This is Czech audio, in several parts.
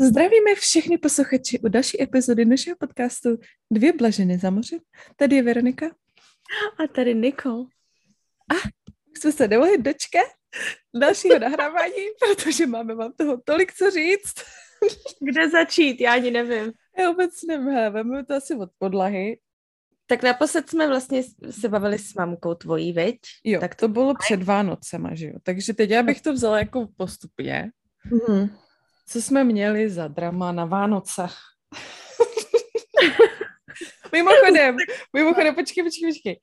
Zdravíme všechny posluchači u další epizody našeho podcastu Dvě blaženy za mořem. Tady je Veronika. A tady Nikol. A jsme se nemohli dočkat dalšího nahrávání, protože máme vám toho tolik co říct. Kde začít? Já ani nevím. Já vůbec nevím, veme to asi od podlahy. Tak naposled jsme vlastně se bavili s mamkou tvojí, veď? Jo, tak to bylo před Vánocema, že jo? Takže teď já bych to vzala jako postupně. Mm-hmm. Co jsme měli za drama na Vánoce? mimochodem, mimochodem, počkej, počkej, počkej.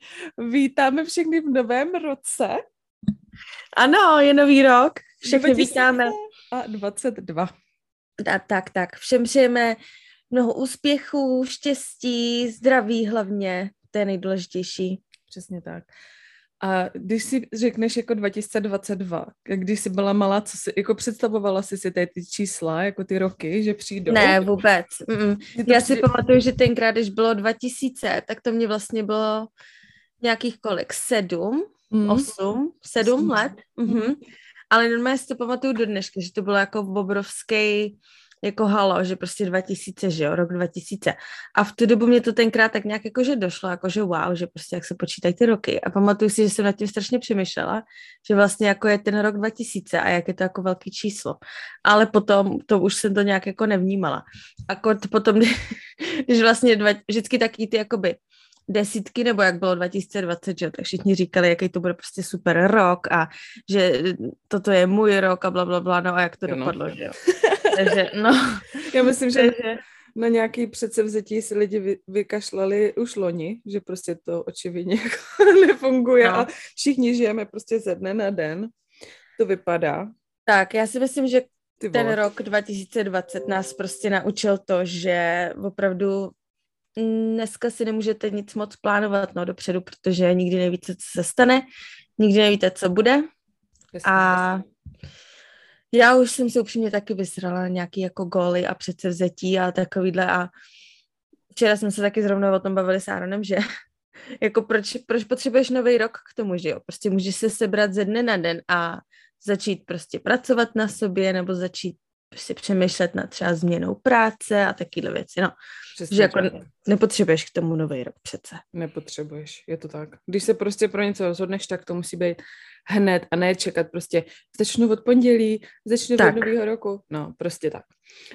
Vítáme všechny v novém roce. Ano, je nový rok. Všechny vítáme. A 22. A, tak, tak. Všem přejeme mnoho úspěchů, štěstí, zdraví hlavně. To je nejdůležitější. Přesně tak. A když si řekneš jako 2022, když jsi byla malá, co si, jako představovala jsi si ty, ty čísla, jako ty roky, že přijdou? Ne, vůbec. Mm-mm. Já si přijde... pamatuju, že tenkrát, když bylo 2000, tak to mě vlastně bylo nějakých kolik? Sedm? Mm. Osm? Sedm let? Mm-hmm. Ale normálně si to pamatuju do dneška, že to bylo jako obrovský jako halo, že prostě 2000, že jo, rok 2000. A v tu dobu mě to tenkrát tak nějak jako, že došlo, jako že wow, že prostě jak se počítají ty roky. A pamatuju si, že jsem nad tím strašně přemýšlela, že vlastně jako je ten rok 2000 a jak je to jako velký číslo. Ale potom to už jsem to nějak jako nevnímala. A potom, když vlastně dva, vždycky taky ty jakoby desítky, nebo jak bylo 2020, že tak všichni říkali, jaký to bude prostě super rok a že toto je můj rok a bla, bla, bla, no a jak to jo, dopadlo, no. že jo. Takže, no. Já myslím, že na nějaký předsevzetí si lidi vy, vykašlali už loni, že prostě to očividně jako nefunguje no. a všichni žijeme prostě ze dne na den. To vypadá. Tak, já si myslím, že ten rok 2020 nás prostě naučil to, že opravdu dneska si nemůžete nic moc plánovat no, dopředu, protože nikdy nevíte, co se stane, nikdy nevíte, co bude. A já už jsem se upřímně taky vysrala nějaký jako góly a předsevzetí a takovýhle a včera jsme se taky zrovna o tom bavili s Aaronem, že jako proč, proč potřebuješ nový rok k tomu, že jo? Prostě můžeš se sebrat ze dne na den a začít prostě pracovat na sobě nebo začít si přemýšlet nad třeba změnou práce a takovéhle věci, no. Přesně že jako nepotřebuješ k tomu nový rok přece. Nepotřebuješ, je to tak. Když se prostě pro něco rozhodneš, tak to musí být hned a ne čekat prostě začnu od pondělí, začnu tak. od nového roku. No, prostě tak.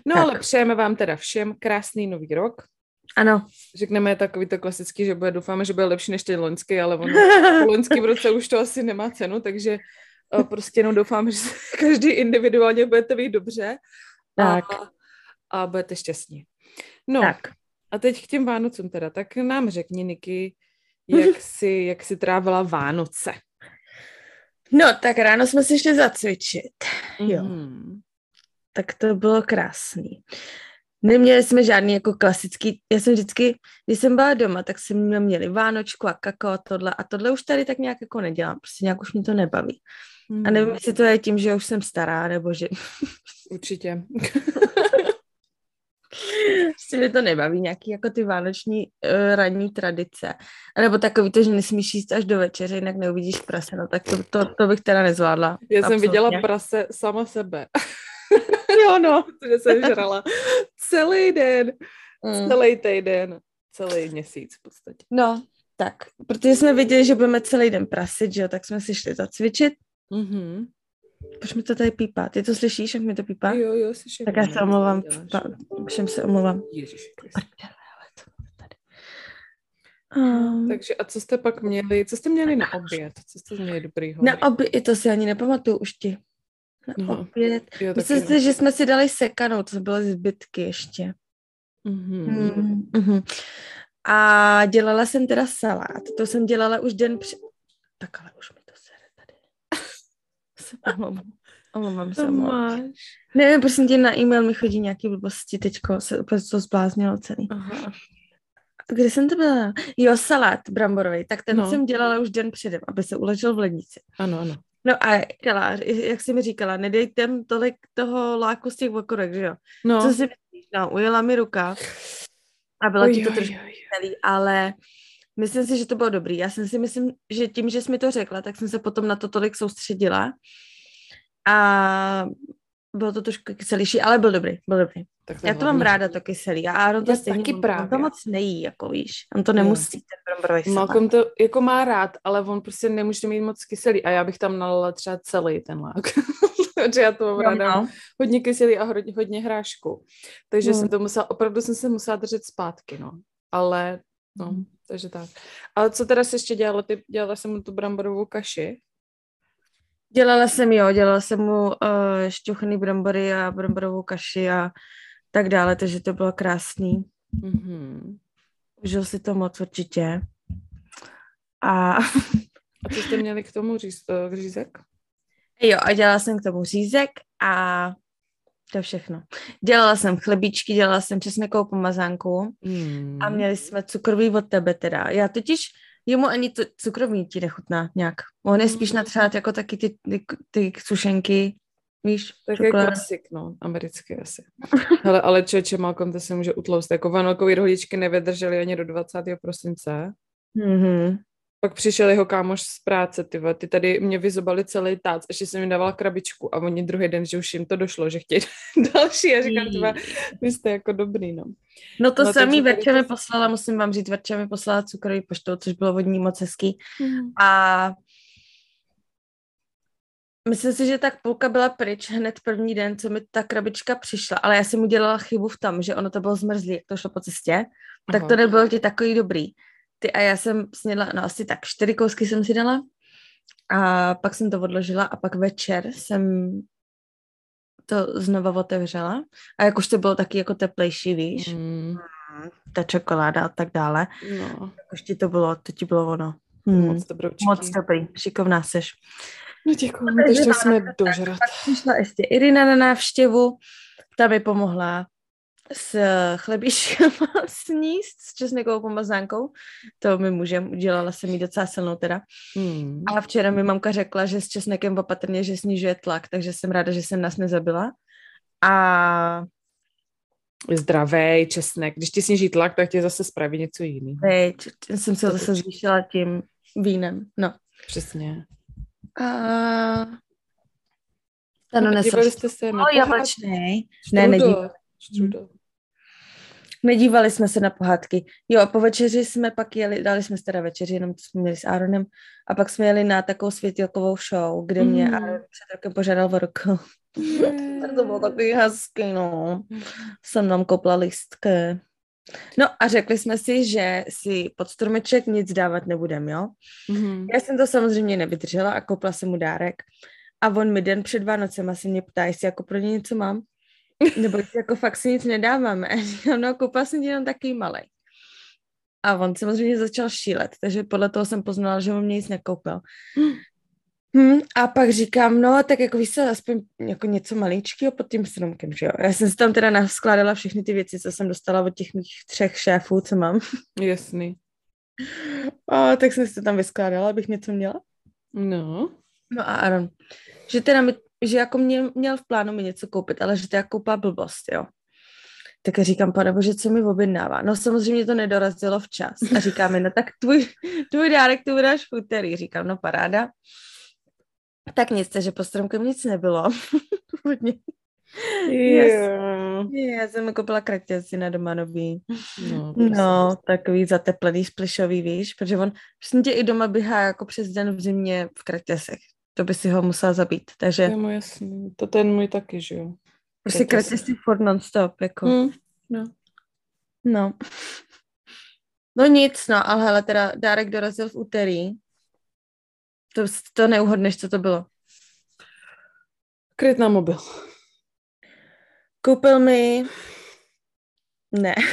No tak. ale přejeme vám teda všem krásný nový rok. Ano. Řekneme takový to klasický, že bude, doufáme, že bude lepší než ten loňský, ale on loňský v roce už to asi nemá cenu, takže uh, prostě jenom doufám, že každý individuálně budete být dobře. Tak. A, a budete šťastní. No, tak. a teď k těm Vánocům teda. Tak nám řekni, Niky, jak si, jak si trávila Vánoce. No, tak ráno jsme si šli zacvičit. Mm. Jo. Mhm. Tak to bylo krásný. Neměli jsme žádný jako klasický, já jsem vždycky, když jsem byla doma, tak jsme měli Vánočku a kakao tohle a tohle už tady tak nějak jako nedělám, prostě nějak už mě to nebaví. Mm. A nevím, jestli to je tím, že už jsem stará, nebo že... Určitě. Prostě mě to nebaví, nějaký jako ty vánoční uh, ranní tradice. A nebo takový to, že nesmíš jíst až do večeře, jinak neuvidíš prase, no tak to, to, to bych teda nezvládla. Já Absolutně. jsem viděla prase sama sebe. jo, no. Protože jsem žrala celý den, mm. celý týden, celý měsíc v podstatě. No, tak, protože jsme viděli, že budeme celý den prasit, že jo, tak jsme si šli zacvičit. Mm-hmm. Proč mi to tady pípá? Ty to slyšíš, jak mi to pípá? Jo, jo, slyším. Tak já se omlouvám. Všem se omlouvám. Um, Takže a co jste pak měli, co jste měli na oběd? Co jste měli dobrýho? Na oběd, to si ani nepamatuju už ti. Na no, oběd. Jo, Myslím si, že jsme si dali sekanou, to byly zbytky ještě. Mm-hmm. Mm-hmm. A dělala jsem teda salát. To jsem dělala už den před... Tak ale už se omlouvám. Omlouvám se, omlouvám. Nevím, prosím tě, na e-mail mi chodí nějaký blbosti, teďko se úplně to zbláznilo celý. Aha. Kde jsem to byla? Jo, salát bramborový, tak ten no. jsem dělala už den předem, aby se uležel v lednici. Ano, ano. No a dělá, jak jsi mi říkala, nedejte tolik toho láku z těch okurek, že jo? No. Co si myslíš? No, ujela mi ruka a bylo oj, ti to trošku celý, ale Myslím si, že to bylo dobrý. Já jsem si myslím, že tím, že jsi mi to řekla, tak jsem se potom na to tolik soustředila. A bylo to trošku kyselější, ale byl dobrý, byl dobrý. Tak to Já to mám ráda, to kyselý. A Aaron to stejně, taky právě. On to moc nejí, jako víš. On to nemusí, ten bramborový Malcolm to jako má rád, ale on prostě nemůže mít moc kyselý a já bych tam nalila třeba celý ten lák. protože já to mám ráda no. hodně kyselý a hodně, hodně hrášku. Takže hmm. jsem to musela, opravdu jsem se musela držet zpátky, no. Ale, no, hmm. Takže tak. Ale co teda jsi ještě dělala? Ty dělala jsem mu tu bramborovou kaši? Dělala jsem, jo, dělala jsem mu uh, šťuchný brambory a bramborovou kaši a tak dále, takže to bylo krásný. Mm-hmm. Užil si to moc určitě. A... a co jste měli k tomu říz, uh, řízek? Jo, a dělala jsem k tomu řízek a to všechno. Dělala jsem chlebíčky, dělala jsem česnekovou pomazánku mm. a měli jsme cukrový od tebe teda. Já totiž jemu ani to cukrový ti nechutná nějak. On je spíš hmm. natřát jako taky ty, ty, ty sušenky, víš, Tak je klasik, no, americký asi. Hele, ale čeče, Malcolm, to se může utlouct. Jako vanilkový rohličky nevydržely ani do 20. prosince. Mm-hmm. Pak přišel jeho kámoš z práce, ty, ty tady mě vyzobali celý tác, ještě jsem mi dával krabičku a oni druhý den, že už jim to došlo, že chtějí další a říkám, tyva, vy jste jako dobrý, no. No to no, samý Verča mi poslala, musím vám říct, Verča mi poslala cukrový poštou, což bylo vodní moc hezký. Mm. A Myslím si, že tak půlka byla pryč hned první den, co mi ta krabička přišla, ale já jsem udělala chybu v tom, že ono to bylo zmrzlý, jak to šlo po cestě, Aha. tak to nebylo ti takový dobrý. Ty a já jsem snědla, no asi tak čtyři kousky jsem si dala a pak jsem to odložila a pak večer jsem to znova otevřela a jak už to bylo taky jako teplejší, víš, mm. ta čokoláda a tak dále. No. Už ti to bylo, to ti bylo ono. Hmm. Moc dobrý. Moc dobrý, šikovná seš. No děkuji, takže jsme dožrat. Pak přišla ještě Irina na návštěvu, ta mi pomohla s chlebíčkem sníst s česnekovou pomazánkou. To mi můžem, udělala jsem mi docela silnou teda. Hmm. A včera mi mamka řekla, že s česnekem opatrně, že snižuje tlak, takže jsem ráda, že jsem nás nezabila. A zdravý česnek. Když ti sníží tlak, tak tě zase spraví něco jiného. Teď jsem se zase zvýšila tím vínem. No. Přesně. A... Ano, nesl. jste se na oh, jablečný. Ne, nedívali. Nedívali jsme se na pohádky. Jo, a po večeři jsme pak jeli, dali jsme teda večeři, jenom jsme měli s Aaronem, a pak jsme jeli na takovou světilkovou show, kde mě mm. Aaron před rokem požádal o ruku. Mm. to bylo takový hezký, no. Jsem nám kopla listky. No a řekli jsme si, že si pod stromeček nic dávat nebudem, jo? Mm-hmm. Já jsem to samozřejmě nevydržela a kopla jsem mu dárek. A on mi den před Vánocem asi mě ptá, jestli jako pro ně něco mám. Nebo jako fakt si nic nedáváme. No koupila jsem jenom takový malý. A on samozřejmě začal šílet, takže podle toho jsem poznala, že on mě nic nekoupil. Hmm, a pak říkám, no tak jako víš se, aspoň jako něco maličkého pod tím stromkem, že jo. Já jsem si tam teda naskládala všechny ty věci, co jsem dostala od těch mých třech šéfů, co mám. Jasný. A tak jsem si to tam vyskládala, abych něco měla. No. No a Aaron, že teda mi, že jako měl, měl v plánu mi něco koupit, ale že to jako koupá blbost, jo. Tak říkám, pane bože, co mi objednává? No samozřejmě to nedorazilo včas. A říká mi, no tak tvůj, tvůj dárek tu vydáš v úterý. Říkám, no paráda. Tak nic, takže po stromkem nic nebylo. Hodně. Yeah. Já jsem koupila kratěsi na doma nový. No, no takový zateplený, splišový, víš, protože on prostě tě i doma běhá jako přes den v zimě v kratěsech. To by si ho musel zabít, takže... Je mu jasný, to ten můj taky, že jo. Prostě kratěsy furt non-stop, jako. Hmm. No. No. No nic, no, ale hele, teda dárek dorazil v úterý to, to neuhodneš, co to bylo. Kryt na mobil. Koupil mi... Ne.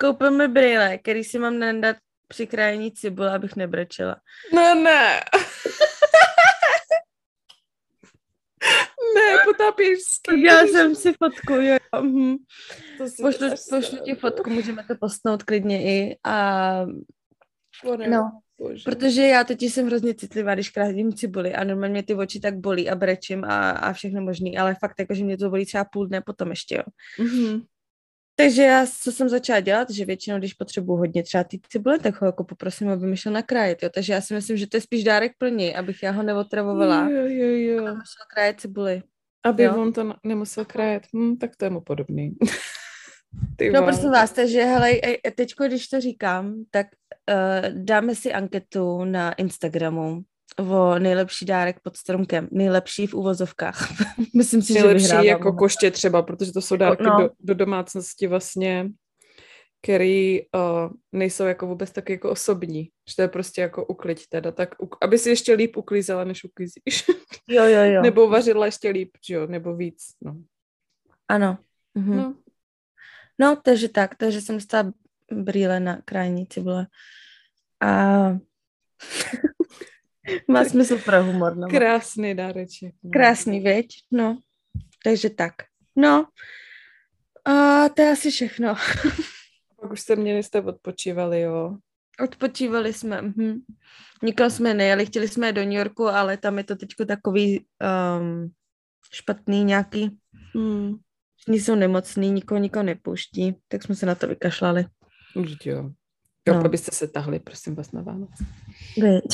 Koupil mi brýle, který si mám nandat při krájení cibule, abych nebrečela. Ne, ne. ne, potápíš Já jsem si fotku, jo. Mhm. Pošlu, pošlu ti fotku, můžeme to postnout klidně i a No, Bože. Protože já teď jsem hrozně citlivá, když krátím cibuli a normálně ty oči tak bolí a brečím a, a všechno možný, ale fakt jako, že mě to bolí třeba půl dne potom ještě, jo. Mm-hmm. Takže já, co jsem začala dělat, že většinou, když potřebuji hodně třeba ty cibule, tak ho jako poprosím, aby mi šel nakrájet, jo. Takže já si myslím, že to je spíš dárek pro něj, abych já ho neotravovala. Jo, jo, jo. A musel krájet cibuli. Aby Jo. on to nemusel krájet. Hm, tak to je mu podobný. Ty No prosím vás, takže hele, teďko, když to říkám, tak uh, dáme si anketu na Instagramu o nejlepší dárek pod stromkem. Nejlepší v uvozovkách. Myslím si, že Nejlepší jako koště třeba, protože to jsou dárky No. do, do domácnosti vlastně, který uh, nejsou jako vůbec tak jako osobní. Že to je prostě jako ukliď teda, tak uk- aby si ještě líp uklízela, než uklízíš. Jo, jo, jo. Nebo vařila ještě líp, že jo, nebo víc, no. Ano. Mhm. no. No, takže tak, takže jsem dostala brýle na krajní cibule. A má smysl pro humor. No. Krásný dáreček. No. Krásný, věď? No, takže tak. No, a to je asi všechno. Pak už jste měli, jste odpočívali, jo. Odpočívali jsme. Mhm. Nikam jsme nejeli, chtěli jsme do New Yorku, ale tam je to teď takový um, špatný nějaký. Hmm. Všichni jsou nemocný, nikoho nikoho nepouští, tak jsme se na to vykašlali. Vždyť jo. Jo, No. abyste se tahli, prosím vás, na Vánoce. Věď.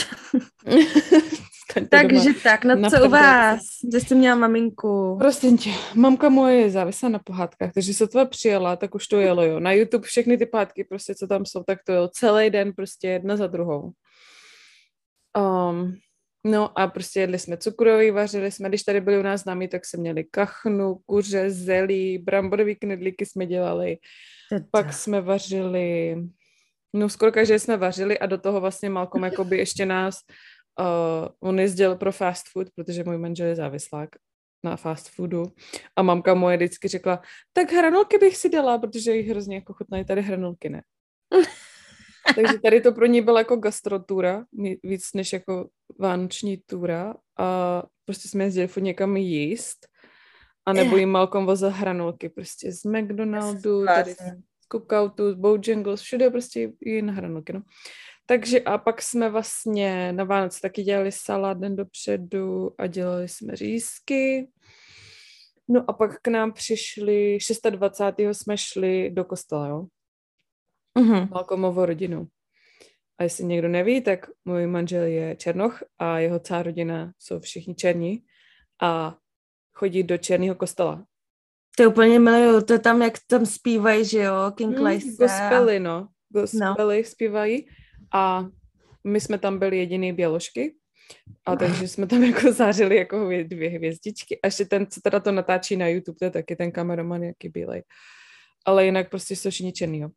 Staňte Takže doma. tak, no na co u vás? Kde jste měla maminku? Prosím tě, mamka moje je závislá na pohádkách, takže se to přijela, tak už to jelo, jo. Na YouTube všechny ty pohádky, prostě, co tam jsou, tak to jelo celý den, prostě jedna za druhou. Um, no a prostě jedli jsme cukroví, vařili jsme, když tady byli u nás známí, tak jsme měli kachnu, kuře, zelí, bramborový knedlíky jsme dělali, pak jsme vařili, no skoro každý jsme vařili a do toho vlastně Malcolm jakoby ještě nás, uh, on jezdil pro fast food, protože můj manžel je závislák na fast foodu. A mamka moje vždycky řekla, tak hranolky bych si dala, protože jich hrozně jako chutnají tady hranolky, ne. Takže tady to pro ní byla jako gastrotura, víc než jako vánoční tura. A prostě jsme jezdili furt někam jíst a nebo jim Malcolm vozil hranolky prostě z McDonaldu, tady Cookoutu, z Bojangles, všude prostě jen hranolky, no. Takže a pak jsme vlastně na Vánoce taky dělali salát den dopředu a dělali jsme řízky. No a pak k nám přišli, 26. jsme šli do kostela, jo, Mhm. Malcolmovo rodinu. A jestli někdo neví, tak můj manžel je Černoch a jeho celá rodina jsou všichni černí a chodí do černého kostela. To je úplně miluju, to je tam, jak tam zpívají, že jo, King Hmm, Lysa. gospely, no. Gospely no. zpívají a my jsme tam byli jediný běložky a takže jsme tam jako zářili jako dvě hvězdičky a ještě ten, co teda to natáčí na YouTube, to je taky ten kameraman, jaký bílej. Ale jinak prostě jsou všichni černý, jo.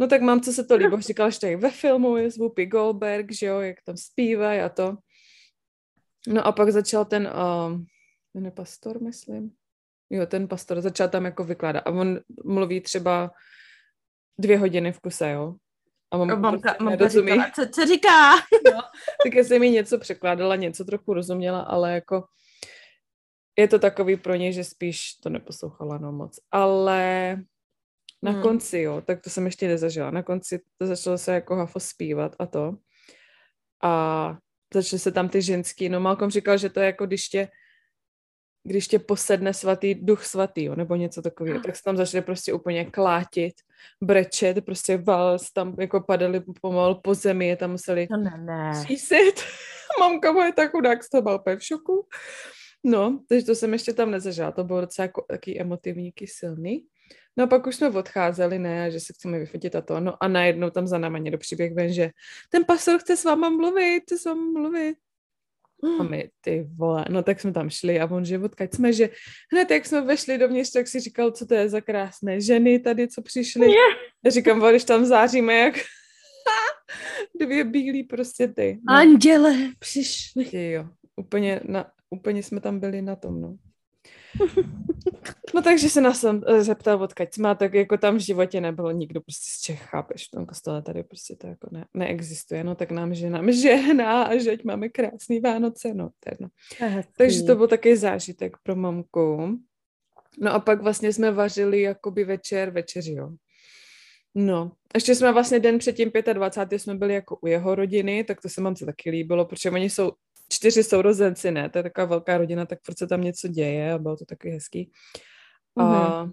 No tak mám, co se to líbilo, říkala, že to je ve filmu je z Whoopi Goldberg, že jo, jak tam zpívají a to. No a pak začal ten, uh, ten pastor, myslím. Jo, ten pastor začal tam jako vykládat a on mluví třeba dvě hodiny v kuse, jo. A mamka, Mamka, prostě mamka říkala, co, co říká? Tak já jsem mi něco překládala, něco trochu rozuměla, ale jako je to takový pro něj, že spíš to neposlouchala no moc. Ale na Hmm. konci, jo, tak to jsem ještě nezažila. Na konci to začalo se jako hafo zpívat a to. A začaly se tam ty ženský. No Malcolm říkal, že to je jako když tě když tě posedne svatý duch svatý, jo, nebo něco takového, tak se tam začali prostě úplně klátit, brečet, prostě vals, tam jako padali pomalu po zemi, je tam museli No ne, ne. přísit. Mamka moje tak chudák z toho byla úplně v šoku. No, takže to jsem ještě tam nezažila, to bylo docela jako taký emotivní, silný. No a pak už jsme odcházeli, ne, že se chceme vyfotit a to, no a najednou tam za náma někdo přiběh ven, že ten pastor chce s váma mluvit, chce s váma mluvit. A my, ty vole, no tak jsme tam šli a on, že odkaď jsme, že hned jak jsme vešli dovnitř, tak si říkal, co to je za krásné ženy tady, co přišly. Já říkám, když tam záříme, jak dvě bílí prostě ty. No. Anděle přišli. Ty Jo, úplně, na, úplně jsme tam byli na tom, no. No takže se nás eh, zeptal, odkaď a tak jako tam v životě nebylo nikdo prostě z Čech, chápeš, v tom kostele tady prostě to jako ne, neexistuje, no tak nám žena žehná a že ať máme krásný Vánoce, no jedno. Takže to byl takový zážitek pro mamku. No a pak vlastně jsme vařili jakoby večer, večeři, jo. No, ještě jsme vlastně den předtím 25. jsme byli jako u jeho rodiny, tak to se mamce taky líbilo, protože oni jsou čtyři sourozenci, ne, to je taková velká rodina, tak furt se tam něco děje a bylo to takový hezký. A Mhm.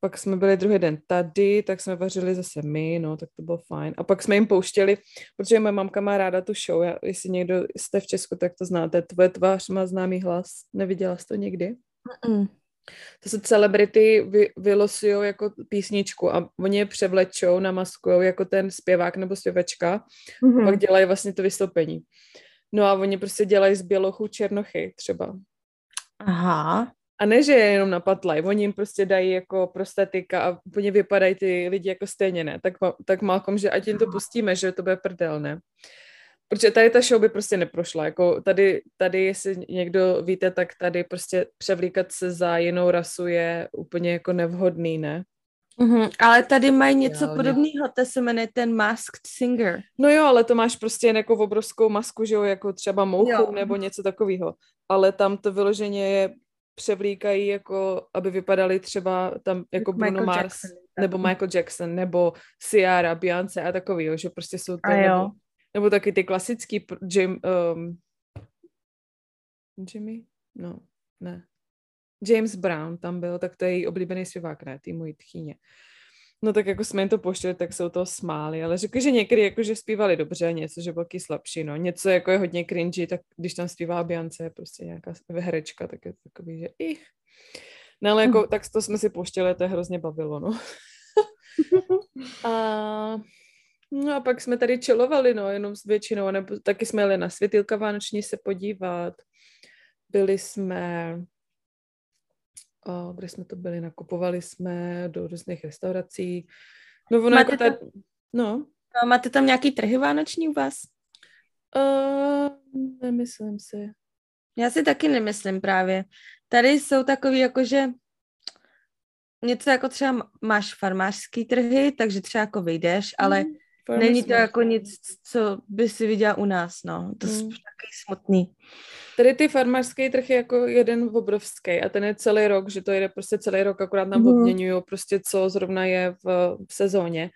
pak jsme byli druhý den tady, tak jsme vařili zase my, no, tak to bylo fajn. A pak jsme jim pouštěli, protože moje mamka má ráda tu show, já, jestli někdo jste v Česku, tak to znáte, tvoje tvář má známý hlas, neviděla jsi to někdy? Mm-mm. To se celebrity vy, vylosují jako písničku a oni je převlečou, namaskujou jako ten zpěvák nebo zpěvačka mm-hmm. a pak dělají vlastně to vystoupení. No a oni prostě dělají z bělochů černochy třeba. Aha. A ne, že je jenom napatlaj, oni jim prostě dají jako prostatika a úplně vypadají ty lidi jako stejně, ne? Tak, tak Malcolm, že ať jim to pustíme, že to bude prdel, ne? Protože tady ta show by prostě neprošla. Jako tady, tady, jestli někdo víte, tak tady prostě převlíkat se za jinou rasu je úplně jako nevhodný, ne? Mm-hmm, ale tady mají něco Reálně. podobného, to se jmenuje ten Masked Singer. No jo, ale to máš prostě jako v obrovskou masku, že jo, jako třeba mouchu jo. nebo něco takového. Ale tam to vyloženě je převlíkají jako, aby vypadali třeba tam jako Bruno Michael Mars, Jackson, nebo Michael Jackson, nebo Ciara, Beyoncé a takový, že prostě jsou to, jo. nebo, nebo taky ty klasický Jim, um, Jimmy? No, ne. James Brown tam byl, tak to je její oblíbený zpěvák, ne, ty mojí tchýně. No tak jako jsme jim to poštěli, tak jsou to smáli, ale řekli, že někdy jako, že zpívali dobře, něco, že byl slabší, no. Něco jako je hodně cringy, tak když tam zpívá Beyoncé, prostě nějaká herečka, tak je to takový, že ich. No ale jako, tak to jsme si poštěli, to je hrozně bavilo, no. a, no a pak jsme tady čilovali, no, jenom s většinou, nebo taky jsme jeli na světilka vánoční se podívat. Byli jsme kde jsme to byli, nakupovali jsme do různých restaurací. No ono máte jako tady, tam, no. no. Máte tam nějaký trhy vánoční u vás? Uh, nemyslím si. Já si taky nemyslím právě. Tady jsou takový jakože něco jako třeba máš farmářský trhy, takže třeba jako vyjdeš, ale mm, není to jako nic, co by si viděla u nás, no. To mm. je taky smutný. Tady ty farmářský trh je jako jeden obrovský a ten je celý rok, že to jede prostě celý rok, akorát nám mm. obměňují prostě, co zrovna je v, v sezóně.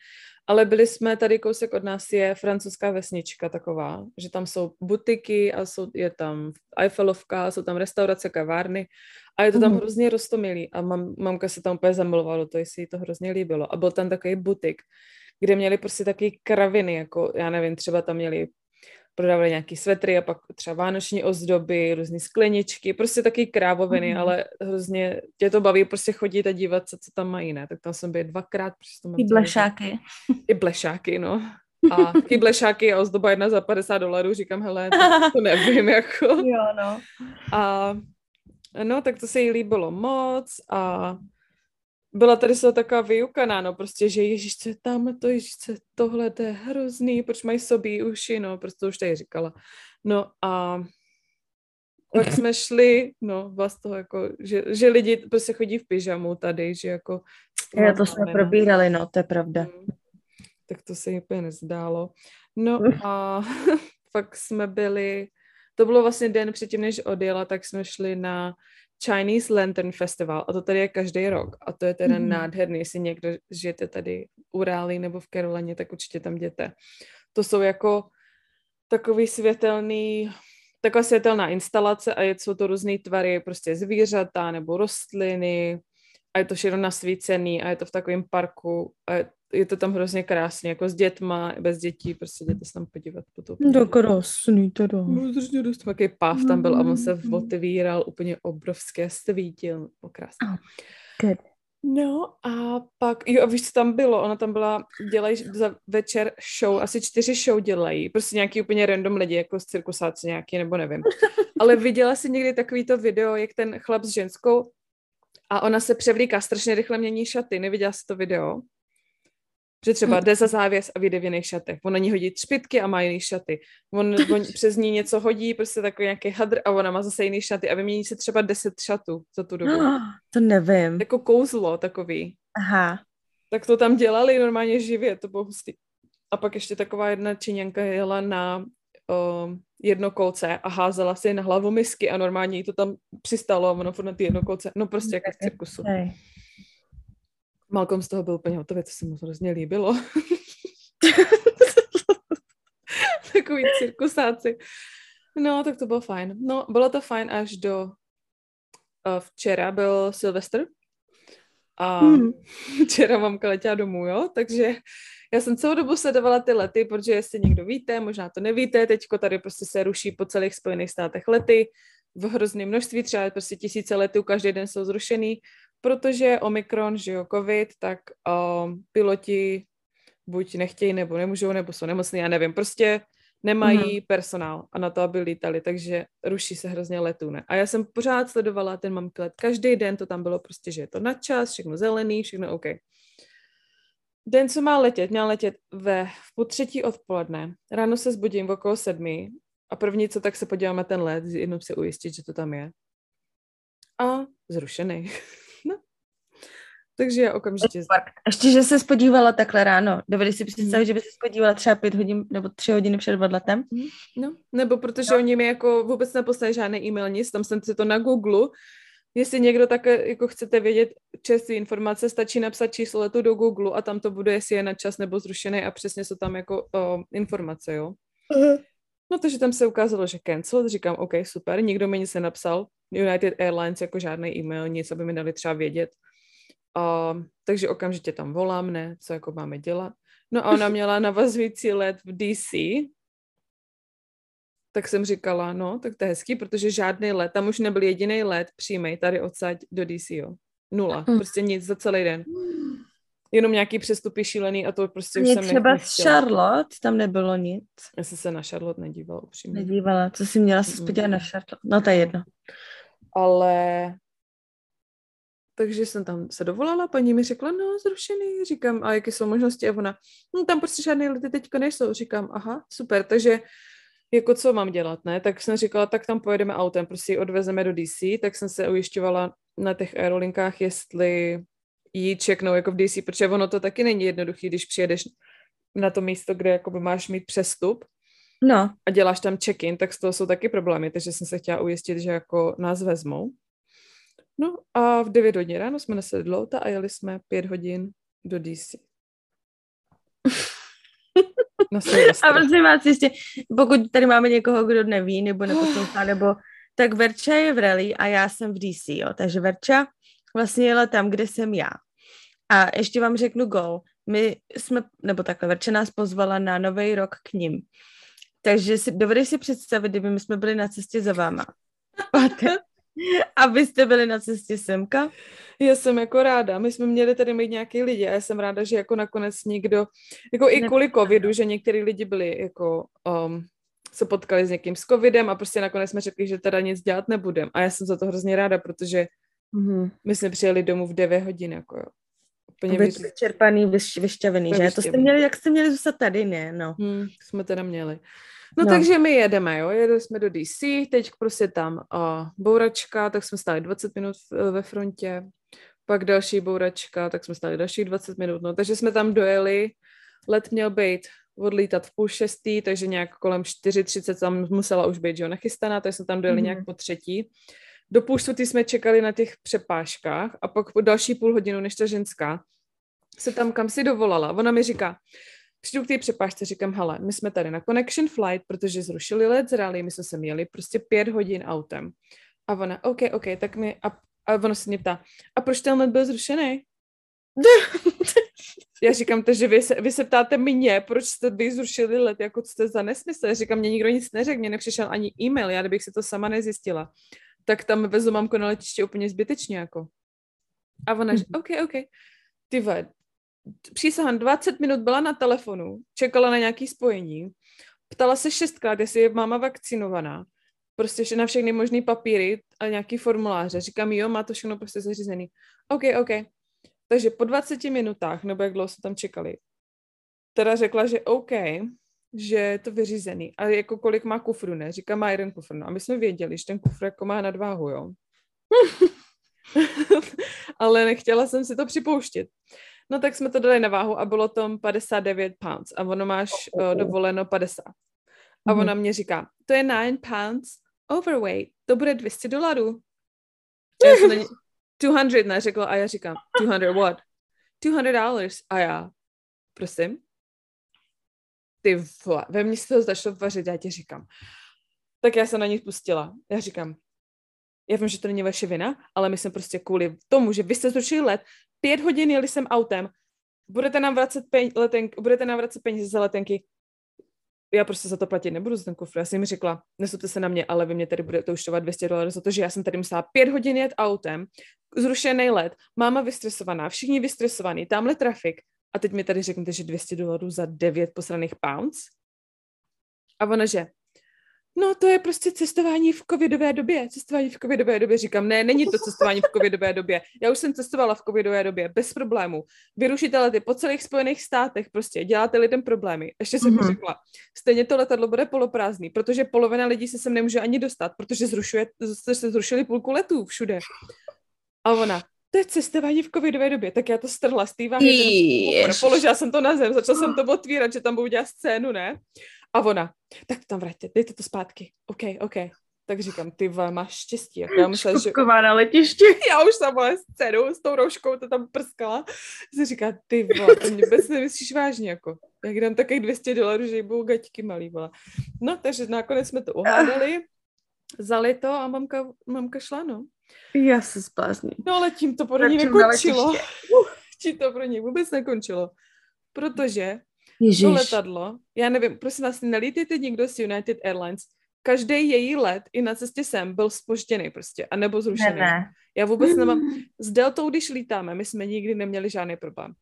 Ale byli jsme, tady kousek od nás je francouzská vesnička taková, že tam jsou butiky a jsou, je tam Eiffelovka, jsou tam restaurace, kavárny a je to tam mm. hrozně rostomilý a mam, mamka se tam úplně zamilovala, to jestli jí to hrozně líbilo. A byl tam takový butik, kde měli prostě taky kraviny, jako já nevím, třeba tam měli prodávali nějaký svetry a pak třeba vánoční ozdoby, různé skleničky, prostě taky krávoviny, mm. ale hrozně tě to baví prostě chodit a dívat se, co tam mají, ne? Tak tam jsem byl dvakrát. I blešáky. I blešáky, no. A ty blešáky a ozdoba jedna za 50 dolarů, říkám, hele, to, to nevím, jako. Jo, no. A no, tak to se jí líbilo moc a byla tady se taková vyukaná, no prostě, že Ježíš, co je tam to, Ježíš, co tohle, to je hrozný, proč mají sobí uši, no, prostě to už tady říkala. No a pak jsme šli, no, vás toho jako, že, že lidi prostě chodí v pyžamu tady, že jako... Já to jsme probírali, no, to je pravda. Hmm. Tak to se úplně nezdálo. No a pak jsme byli, to bylo vlastně den předtím, než odjela, tak jsme šli na Chinese Lantern Festival a to tady je každý rok a to je teda mm. nádherný, jestli někdo žijete tady u Raleigh nebo v Karolaně, tak určitě tam jděte. To jsou jako takový světelný, taková světelná instalace a jsou to různé tvary, prostě zvířata nebo rostliny a je to všechno nasvícený a je to v takovém parku a je je to tam hrozně krásně, jako s dětma, bez dětí, prostě jděte se tam podívat. Potom. To krásný teda. No, strašně dost takový pav tam byl a on se mm. otevíral úplně obrovské, svítil, krásně. Oh, good. No a pak, jo a víš, co tam bylo? Ona tam byla, dělají za večer show, asi čtyři show dělají, prostě nějaký úplně random lidi, jako z cirkusáce nějaký, nebo nevím. Ale viděla jsi někdy takovýto video, jak ten chlap s ženskou a ona se převlíká, strašně rychle mění šaty, neviděla jsi to video? Že třeba hmm. jde za závěs a vyjde v jiných šatech. On na ní hodí třpitky a má jiný šaty. On, on přes ní něco hodí, prostě takový nějaký hadr a ona má zase jiný šaty a vymění se třeba deset šatů za tu dobu. To nevím. Jako kouzlo takový. Aha. Tak to tam dělali normálně živě, to bylo hustý. A pak ještě taková jedna činěnka jela na uh, jednokolce a házela si na hlavu misky a normálně jí to tam přistalo a ono na ty jednokolce. No prostě jako v cirkusu. Malcolm z toho byl úplně hotový, co se mu hrozně líbilo. Takový cirkusáci. No, tak to bylo fajn. No, bylo to fajn až do uh, včera byl Silvestr A mm. včera mamka letěla domů, jo, takže já jsem celou dobu sledovala ty lety, protože jestli někdo víte, možná to nevíte, teďko tady prostě se ruší po celých Spojených státech lety, v hrozném množství, třeba prostě tisíce letů, každý den jsou zrušený, protože Omikron, že jo, covid, tak uh, piloti buď nechtějí, nebo nemůžou, nebo jsou nemocní, já nevím, prostě nemají mm. personál a na to, aby lítali, takže ruší se hrozně letů, ne? A já jsem pořád sledovala ten mám let, každý den to tam bylo prostě, že je to na čas, všechno zelený, všechno OK. Den, co má letět, měl letět ve v půl třetí odpoledne. Ráno se zbudím v okolo sedmi a první, co tak se podívám na ten let, jenom se ujistit, že to tam je. A zrušený. no. Takže já okamžitě... Ještě, že se spodívala takhle ráno. Dovedli si představit, mm. že by se spodívala třeba pět hodin nebo tři hodiny před odletem? Mm. No, nebo protože no. oni mi jako vůbec neposlali žádný e-mail, nic, tam jsem si to na Google Jestli někdo tak jako chcete vědět čerstvé informace, stačí napsat číslo letu do Google a tam to bude, jestli je na čas nebo zrušený a přesně jsou tam jako o, informace, jo. Uh-huh. No takže tam se ukázalo, že cancel, říkám, OK, super, nikdo mi nic nenapsal, United Airlines jako žádný e-mail, nic, aby mi dali třeba vědět. Uh, takže okamžitě tam volám, ne, co jako máme dělat. No a ona měla navazující let v DC, tak jsem říkala, no, tak to je hezký, protože žádný let, tam už nebyl jediný let, přijmej tady odsaď do DC, jo. Nula, mm. prostě nic za celý den. Jenom nějaký přestupy šílený a to prostě už Mě jsem třeba z Charlotte, tam nebylo nic. Já jsem se na Charlotte nedívala upřímně. Nedívala, co jsi měla se mm. na Charlotte? No to je jedno. Ale takže jsem tam se dovolala, paní mi řekla, no zrušený, říkám, a jaké jsou možnosti a ona, no tam prostě žádné lety teďka nejsou, říkám, aha, super, takže jako co mám dělat, ne? Tak jsem říkala, tak tam pojedeme autem, prostě ji odvezeme do DC, tak jsem se ujišťovala na těch aerolinkách, jestli jí čeknou jako v DC, protože ono to taky není jednoduché, když přijedeš na to místo, kde jakoby máš mít přestup no. a děláš tam check-in, tak z toho jsou taky problémy, takže jsem se chtěla ujistit, že jako nás vezmou. No a v 9 hodin ráno jsme nesedli do a jeli jsme 5 hodin do DC. Na a prosím vás ještě, pokud tady máme někoho, kdo neví nebo neposlouchá, nebo tak Verča je v rally a já jsem v DC, jo. Takže Verča vlastně jela tam, kde jsem já. A ještě vám řeknu go. My jsme, nebo takhle, Verča nás pozvala na nový rok k ním. Takže si, dovedeš si představit, kdyby my jsme byli na cestě za váma. Abyste byli na cestě semka? Já jsem jako ráda. My jsme měli tady mít nějaký lidi a já jsem ráda, že jako nakonec nikdo, jako i kvůli covidu, že některý lidi byli jako, um, se potkali s někým s covidem a prostě nakonec jsme řekli, že teda nic dělat nebudem. A já jsem za to hrozně ráda, protože mm-hmm. my jsme přijeli domů v 9 hodin, jako jo. Úplně vyčerpaný, vyš, vyšťavený, že? To jste měli, jak jste měli zůstat tady, ne? No. Hmm, jsme teda měli. No, no takže my jedeme, jo, jedeme jsme do DC, teď prostě tam uh, bouračka, tak jsme stáli 20 minut ve frontě, pak další bouračka, tak jsme stáli dalších 20 minut, no, takže jsme tam dojeli, let měl být odlítat v půl šestý, takže nějak kolem 4.30 tam musela už být, jo, nachystaná, takže jsme tam dojeli mm. nějak po třetí. Do půl čtvrtý jsme čekali na těch přepážkách a pak po další půl hodinu, než ta ženská se tam kam si dovolala. Ona mi říká, přijdu k té přepážce, říkám, hele, my jsme tady na connection flight, protože zrušili let z rally, my jsme se měli prostě pět hodin autem. A ona, OK, OK, tak mi, a, a ona se mě ptá, a proč ten let byl zrušený? Já říkám, takže vy se, vy se ptáte mě, proč jste vy zrušili let, jako jste za nesmysl. Já říkám, mě nikdo nic neřekl, mě nepřišel ani e-mail, já kdybych si to sama nezjistila. Tak tam vezu mamku na letiště úplně zbytečně, jako. A ona, mm-hmm. OK, OK. Ty přísahám, 20 minut byla na telefonu, čekala na nějaký spojení, ptala se šestkrát, jestli je máma vakcinovaná, prostě na všechny možné papíry a nějaký formuláře. Říkám, jo, má to všechno prostě zařízený. OK, OK. Takže po 20 minutách, nebo jak dlouho se tam čekali, teda řekla, že OK, že je to vyřízený. A jako kolik má kufru, ne? Říká, má jeden kufr. No a my jsme věděli, že ten kufr jako má nadváhu, jo. Ale nechtěla jsem si to připouštět. No tak jsme to dali na váhu a bylo to 59 pounds a ono máš oh. dovoleno 50. A mm-hmm. ona mě říká, to je 9 pounds overweight, to bude 200 dolarů. Já jsem 200 neřekla a já říkám, 200 what? 200 dollars. A já, prosím? Ty vole, ve mně se to začalo vařit, já ti říkám. Tak já se na ní pustila. Já říkám, já vím, že to není vaše vina, ale my jsme prostě kvůli tomu, že vy jste zrušili let, pět hodin jeli jsem autem, budete nám vracet, peň, letenk, budete nám vracet peníze za letenky, já prostě za to platit nebudu za ten kufr. Já jsem mi řekla, nesupte se na mě, ale vy mě tady budete uštovat 200 dolarů za to, že já jsem tady musela pět hodin jet autem, zrušený let, máma vystresovaná, všichni vystresovaní, tamhle trafik a teď mi tady řeknete, že 200 dolarů za 9 posraných pounds? A ona, že no to je prostě cestování v covidové době. Cestování v covidové době. Říkám, ne, není to cestování v covidové době. Já už jsem cestovala v covidové době, bez problémů. Vyrušíte lety po celých Spojených státech, prostě děláte lidem problémy. Ještě jsem mm-hmm. řekla, stejně to letadlo bude poloprázdný, protože polovina lidí se sem nemůže ani dostat, protože zrušuje, se zrušili půlku letů všude. A ona, to je cestování v covidové době, tak já to strhla z té váhy. Položila jsem to na zem, začala jsem to otvírat, že tam budu dělat scénu, ne? A ona, tak to tam vraťte, dejte to zpátky. OK, OK. Tak říkám, ty vole, máš štěstí. Jak já myslela, že... na letišti. Já už jsem byla scénu s tou rouškou, to tam prskala. Se říká, ty vole, to mě vůbec nemyslíš vážně, jako. Jak dám takových 200 dolarů, že budou gaťky malý, vole. No, takže nakonec jsme to uhádali, zali to a mamka, mamka šla, no. Já se zblázním. No ale tím to pro ní nekončilo. Tím to pro ní vůbec nekončilo. Protože Ježiš. to letadlo, já nevím, prosím vás, nelítejte někdo z United Airlines, každý její let i na cestě sem byl spožděný prostě, a nebo zrušený. Ne, ne. Já vůbec nemám, s Deltou, když lítáme, my jsme nikdy neměli žádný problém.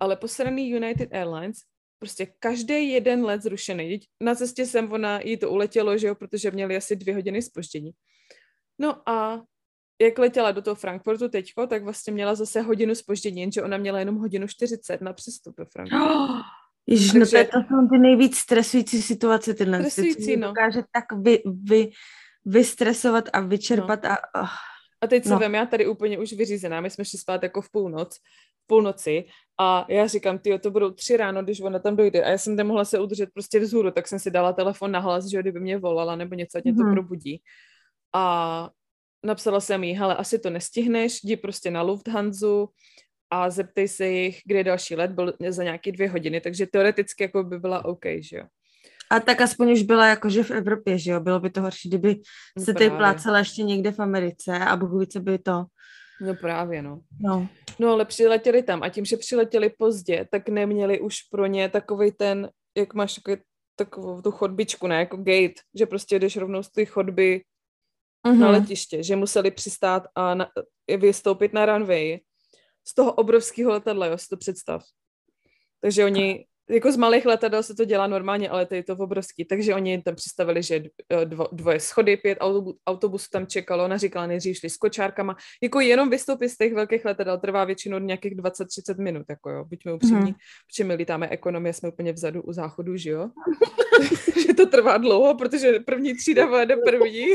Ale posraný United Airlines, prostě každý jeden let zrušený. Na cestě sem ona, jí to uletělo, že jo, protože měli asi dvě hodiny spoždění. No a jak letěla do toho Frankfurtu teďko, tak vlastně měla zase hodinu spoždění, jenže ona měla jenom hodinu 40 na přestup do Frankfurtu. Ježiš, no to, je, to jsou ty nejvíc stresující situace tyhle. Stresující, no. Dokáže tak vy, vy, vystresovat a vyčerpat no. a... Oh. A teď se no. vem, já tady úplně už vyřízená, my jsme šli spát jako v půlnoc, v půlnoci a já říkám, ty to budou tři ráno, když ona tam dojde a já jsem nemohla se udržet prostě vzhůru, tak jsem si dala telefon na hlas, že kdyby mě volala nebo něco, ať mě to hmm. probudí. A napsala jsem jí, hele, asi to nestihneš, jdi prostě na Lufthansa a zeptej se jich, kde je další let, byl za nějaké dvě hodiny, takže teoreticky jako by byla OK, že jo. A tak aspoň už byla jakože v Evropě, že jo? Bylo by to horší, kdyby no se ty plácela ještě někde v Americe a více by to... No právě, no. no. No ale přiletěli tam a tím, že přiletěli pozdě, tak neměli už pro ně takový ten, jak máš takový, takovou tu chodbičku, ne, jako gate, že prostě jdeš rovnou z té chodby uh-huh. na letiště, že museli přistát a na, vystoupit na runway z toho obrovského letadla, jo, si to představ. Takže oni, jako z malých letadel se to dělá normálně, ale to je to obrovský. Takže oni tam představili, že eh, dvo, dvoje schody, pět autobus, autobusů tam čekalo, ona říkala, nejdřív šli s kočárkama. Jako jenom vystoupit z těch velkých letadel trvá většinou nějakých 20-30 minut, jako jo, buďme upřímní, mm. protože my lítáme ekonomie, jsme úplně vzadu u záchodu, že jo? že to trvá dlouho, protože první třída vede první.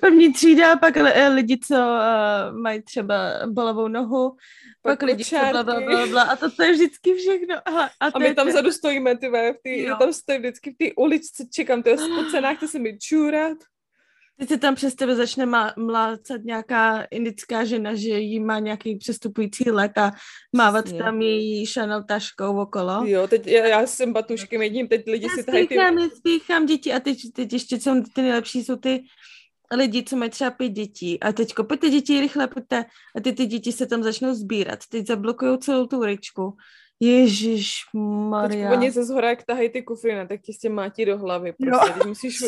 První třída, pak eh, lidi, co uh, mají třeba bolovou nohu, pak, pak lidi, co bla, bla, bla, bla, a to, to je vždycky všechno. Aha, a, a my tam vzadu stojíme, ty v tý, tam stojím vždycky v té uličce, čekám, to je spocená, chce se mi čůrat. Teď se tam přes tebe začne mlácat nějaká indická žena, že jí má nějaký přestupující let a mávat Přesně. tam její Chanel taškou okolo. Jo, teď já, já jsem batuškem jedním, teď lidi já si tahají ty... Já spíchám děti a teď, teď ještě jsou ty nejlepší, jsou ty lidi, co mají třeba pět dětí a teďko pojďte děti rychle, pojďte a ty ty děti se tam začnou sbírat. Teď zablokují celou tu uličku. Ježíš Maria. Teď oni ze zhora, jak tahají ty kufry, ne, tak ti s tím mátí do hlavy. Prostě. Teď, musíš,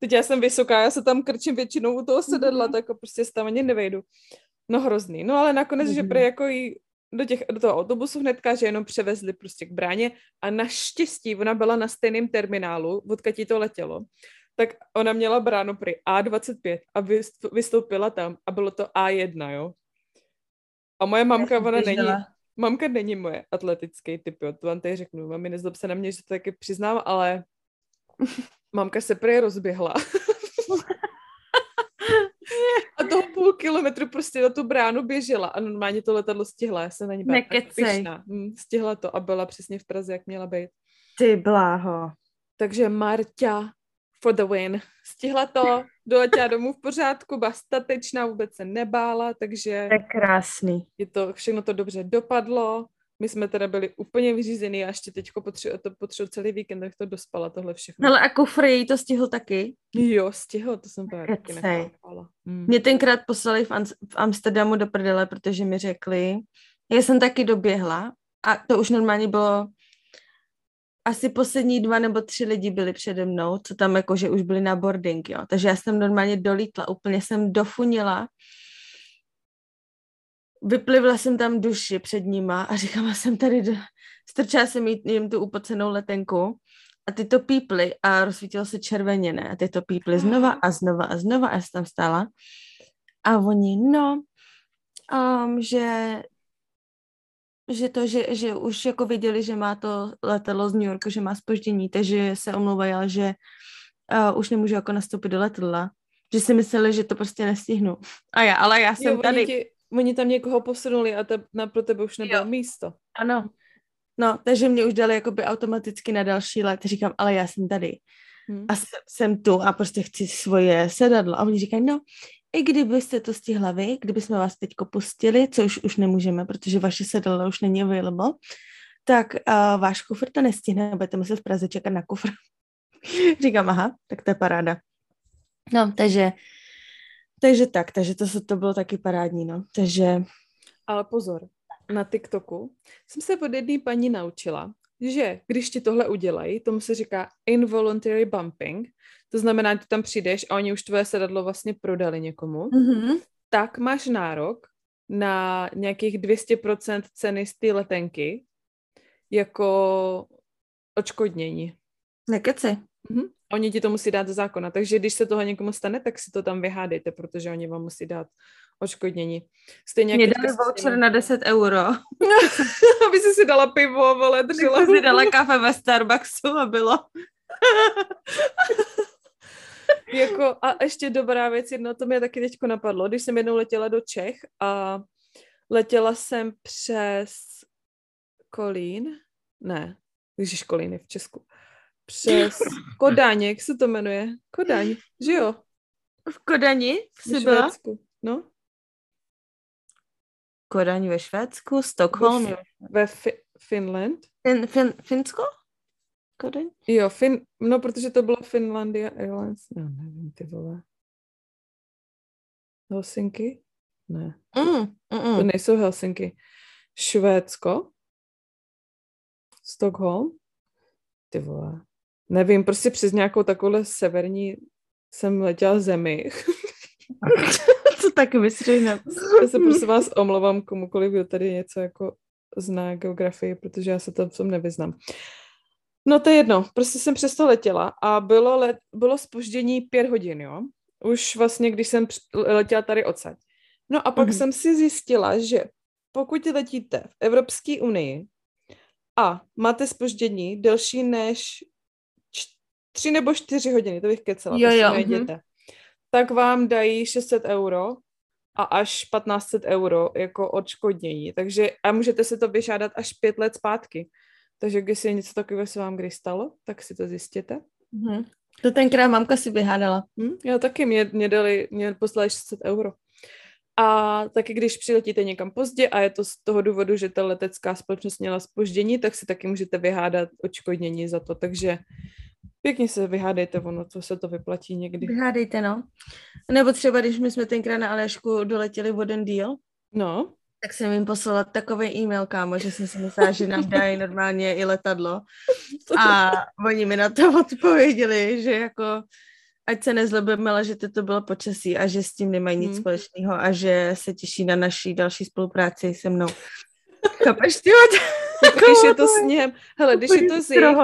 teď já jsem vysoká, já se tam krčím většinou u toho sedadla, mm-hmm. tak prostě tam ani nevejdu. No hrozný. No ale nakonec, mm-hmm. že prý jako jí do, těch, do toho autobusu hnedka, že jenom převezli prostě k bráně a naštěstí ona byla na stejném terminálu, odkud to letělo tak ona měla bránu prý A25 a vystoupila tam a bylo to A1, jo. A moje mamka, ona není, mamka není moje atletický typ, jo, to vám tady řeknu, mami, nezlob se na mě, že to taky přiznám, ale mamka se prý rozběhla. a toho půl kilometru prostě na tu bránu běžela a normálně to letadlo stihla, já se na ní byla hm, stihla to a byla přesně v Praze, jak měla být. Ty bláho. Takže Marťa for the win. Stihla to, doletěla domů v pořádku, byla statečná, vůbec se nebála, takže... To je krásný. Je to, všechno to dobře dopadlo. My jsme teda byli úplně vyřízení a ještě teď potřebuji to potřebuji celý víkend, tak to dospala tohle všechno. Ale a kufry to stihl taky? Jo, stihl, to jsem právě taky nechápala. Hmm. Mě tenkrát poslali v, v Amsterdamu do prdele, protože mi řekli, Já jsem taky doběhla a to už normálně bylo asi poslední dva nebo tři lidi byli přede mnou, co tam jakože už byli na boarding, jo. Takže já jsem normálně dolítla, úplně jsem dofunila. Vyplivla jsem tam duši před nima a říkala jsem tady, do... strčila jsem jim tu upocenou letenku a ty to píply a rozsvítilo se červeně, ne? A ty to píply znova a znova a znova a jsem tam stála. A oni, no, um, že že to, že, že už jako věděli, že má to letadlo z New Yorku, že má spoždění, takže se omlouvají, ale že uh, už nemůžu jako nastoupit do letadla. Že si mysleli, že to prostě nestihnu. A já, ale já jsem jo, tady. Oni, ti, oni tam někoho posunuli a te, na, pro tebe už nebylo jo. místo. Ano. No, takže mě už dali jakoby automaticky na další let. Říkám, ale já jsem tady. Hmm. A jsem tu a prostě chci svoje sedadlo. A oni říkají, no, i kdybyste to stihla vy, kdybychom vás teď pustili, což už nemůžeme, protože vaše sedadlo už není available, tak uh, váš kufr to nestihne, budete muset v Praze čekat na kufr. Říkám, aha, tak to je paráda. No, takže, takže tak, takže to, to bylo taky parádní, no. Takže... Ale pozor, na TikToku jsem se od jedné paní naučila, že když ti tohle udělají, tomu se říká involuntary bumping, to znamená, že tam přijdeš a oni už tvoje sedadlo vlastně prodali někomu, mm-hmm. tak máš nárok na nějakých 200% ceny z té letenky jako očkodnění. Nekeci. Mm-hmm. Oni ti to musí dát do zákona, takže když se toho někomu stane, tak si to tam vyhádejte, protože oni vám musí dát očkodnění. Stejně Mě dali voucher na 10 euro. Aby si si dala pivo, vole, držela. si dala kafe ve Starbucksu a bylo. jako, a ještě dobrá věc, jedno to mě taky teďko napadlo, když jsem jednou letěla do Čech a letěla jsem přes Kolín, ne, když Kolín v Česku, přes Kodaň, jak se to jmenuje? Kodaň, že jo? V Kodani jsi byla? No. Kodaň ve Švédsku, Stockholm. Ve, ve fi- Finland. Fin, fin, Finsko? Kodaň? Jo, fin, no protože to bylo Finlandia Airlines, já nevím, ty vole. Helsinki? Ne. Mm, mm, mm. To nejsou Helsinki. Švédsko? Stockholm? Ty vole. Nevím, prostě přes nějakou takovou severní jsem letěla zemi. Co tak myslíš? Já se prosím vás omlouvám komukoliv, kdo tady něco jako zná geografii, protože já se to v tom nevyznám. No to je jedno, prostě jsem přesto letěla a bylo, let, bylo spoždění pět hodin, jo. Už vlastně, když jsem letěla tady odsaď. No a pak mm-hmm. jsem si zjistila, že pokud letíte v Evropské unii a máte spoždění delší než tři nebo čtyři hodiny, to bych kecela, jo, jo, mm-hmm. Tak vám dají 600 euro a až 1500 euro jako odškodnění. Takže a můžete se to vyžádat až pět let zpátky. Takže když se něco takového se vám kdy stalo, tak si to zjistěte. Mm-hmm. To tenkrát mamka si vyhádala. Hm? Já taky, mě, mě dali, mě poslali 600 euro. A taky když přiletíte někam pozdě a je to z toho důvodu, že ta letecká společnost měla spoždění, tak si taky můžete vyhádat očkodnění za to. Takže pěkně se vyhádejte, ono to se to vyplatí někdy. Vyhádejte, no. Nebo třeba, když my jsme tenkrát na Aljašku doletěli v jeden díl, no. tak jsem jim poslala takový e-mail, kámo, že jsem si myslela, že nám dají normálně i letadlo. A oni mi na to odpověděli, že jako ať se nezlobíme, ale že to bylo počasí a že s tím nemají nic hmm. společného a že se těší na naší další spolupráci se mnou. Chápeš, ty? Když je to sněhem, hele, když je to z jejich,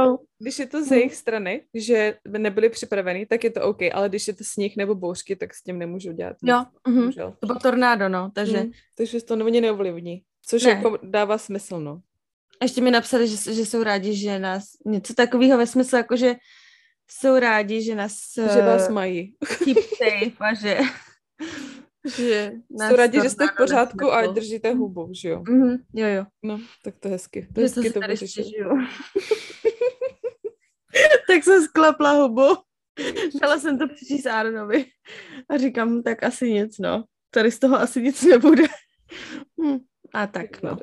když je to z jejich strany, že nebyli připraveni, tak je to OK, ale když je to sníh nebo bouřky, tak s tím nemůžu dělat. Jo, mm-hmm. to bylo tornádo, no, takže... Mm, takže to oni neovlivní, což ne. jako dává smysl, no. Ještě mi napsali, že, že jsou rádi, že nás něco takového ve smyslu, jako že jsou rádi, že nás... Že vás eh, mají. Keep safe a že... že nás jsou rádi, že jste v pořádku a držíte hubu, že jo? Mm-hmm, jo, jo. No, tak to hezky. To hezky to vyřešit. tak jsem sklapla hubu. Dala jsem to přečíst Aaronovi a říkám, tak asi nic, no. Tady z toho asi nic nebude. Hm. A tak, no.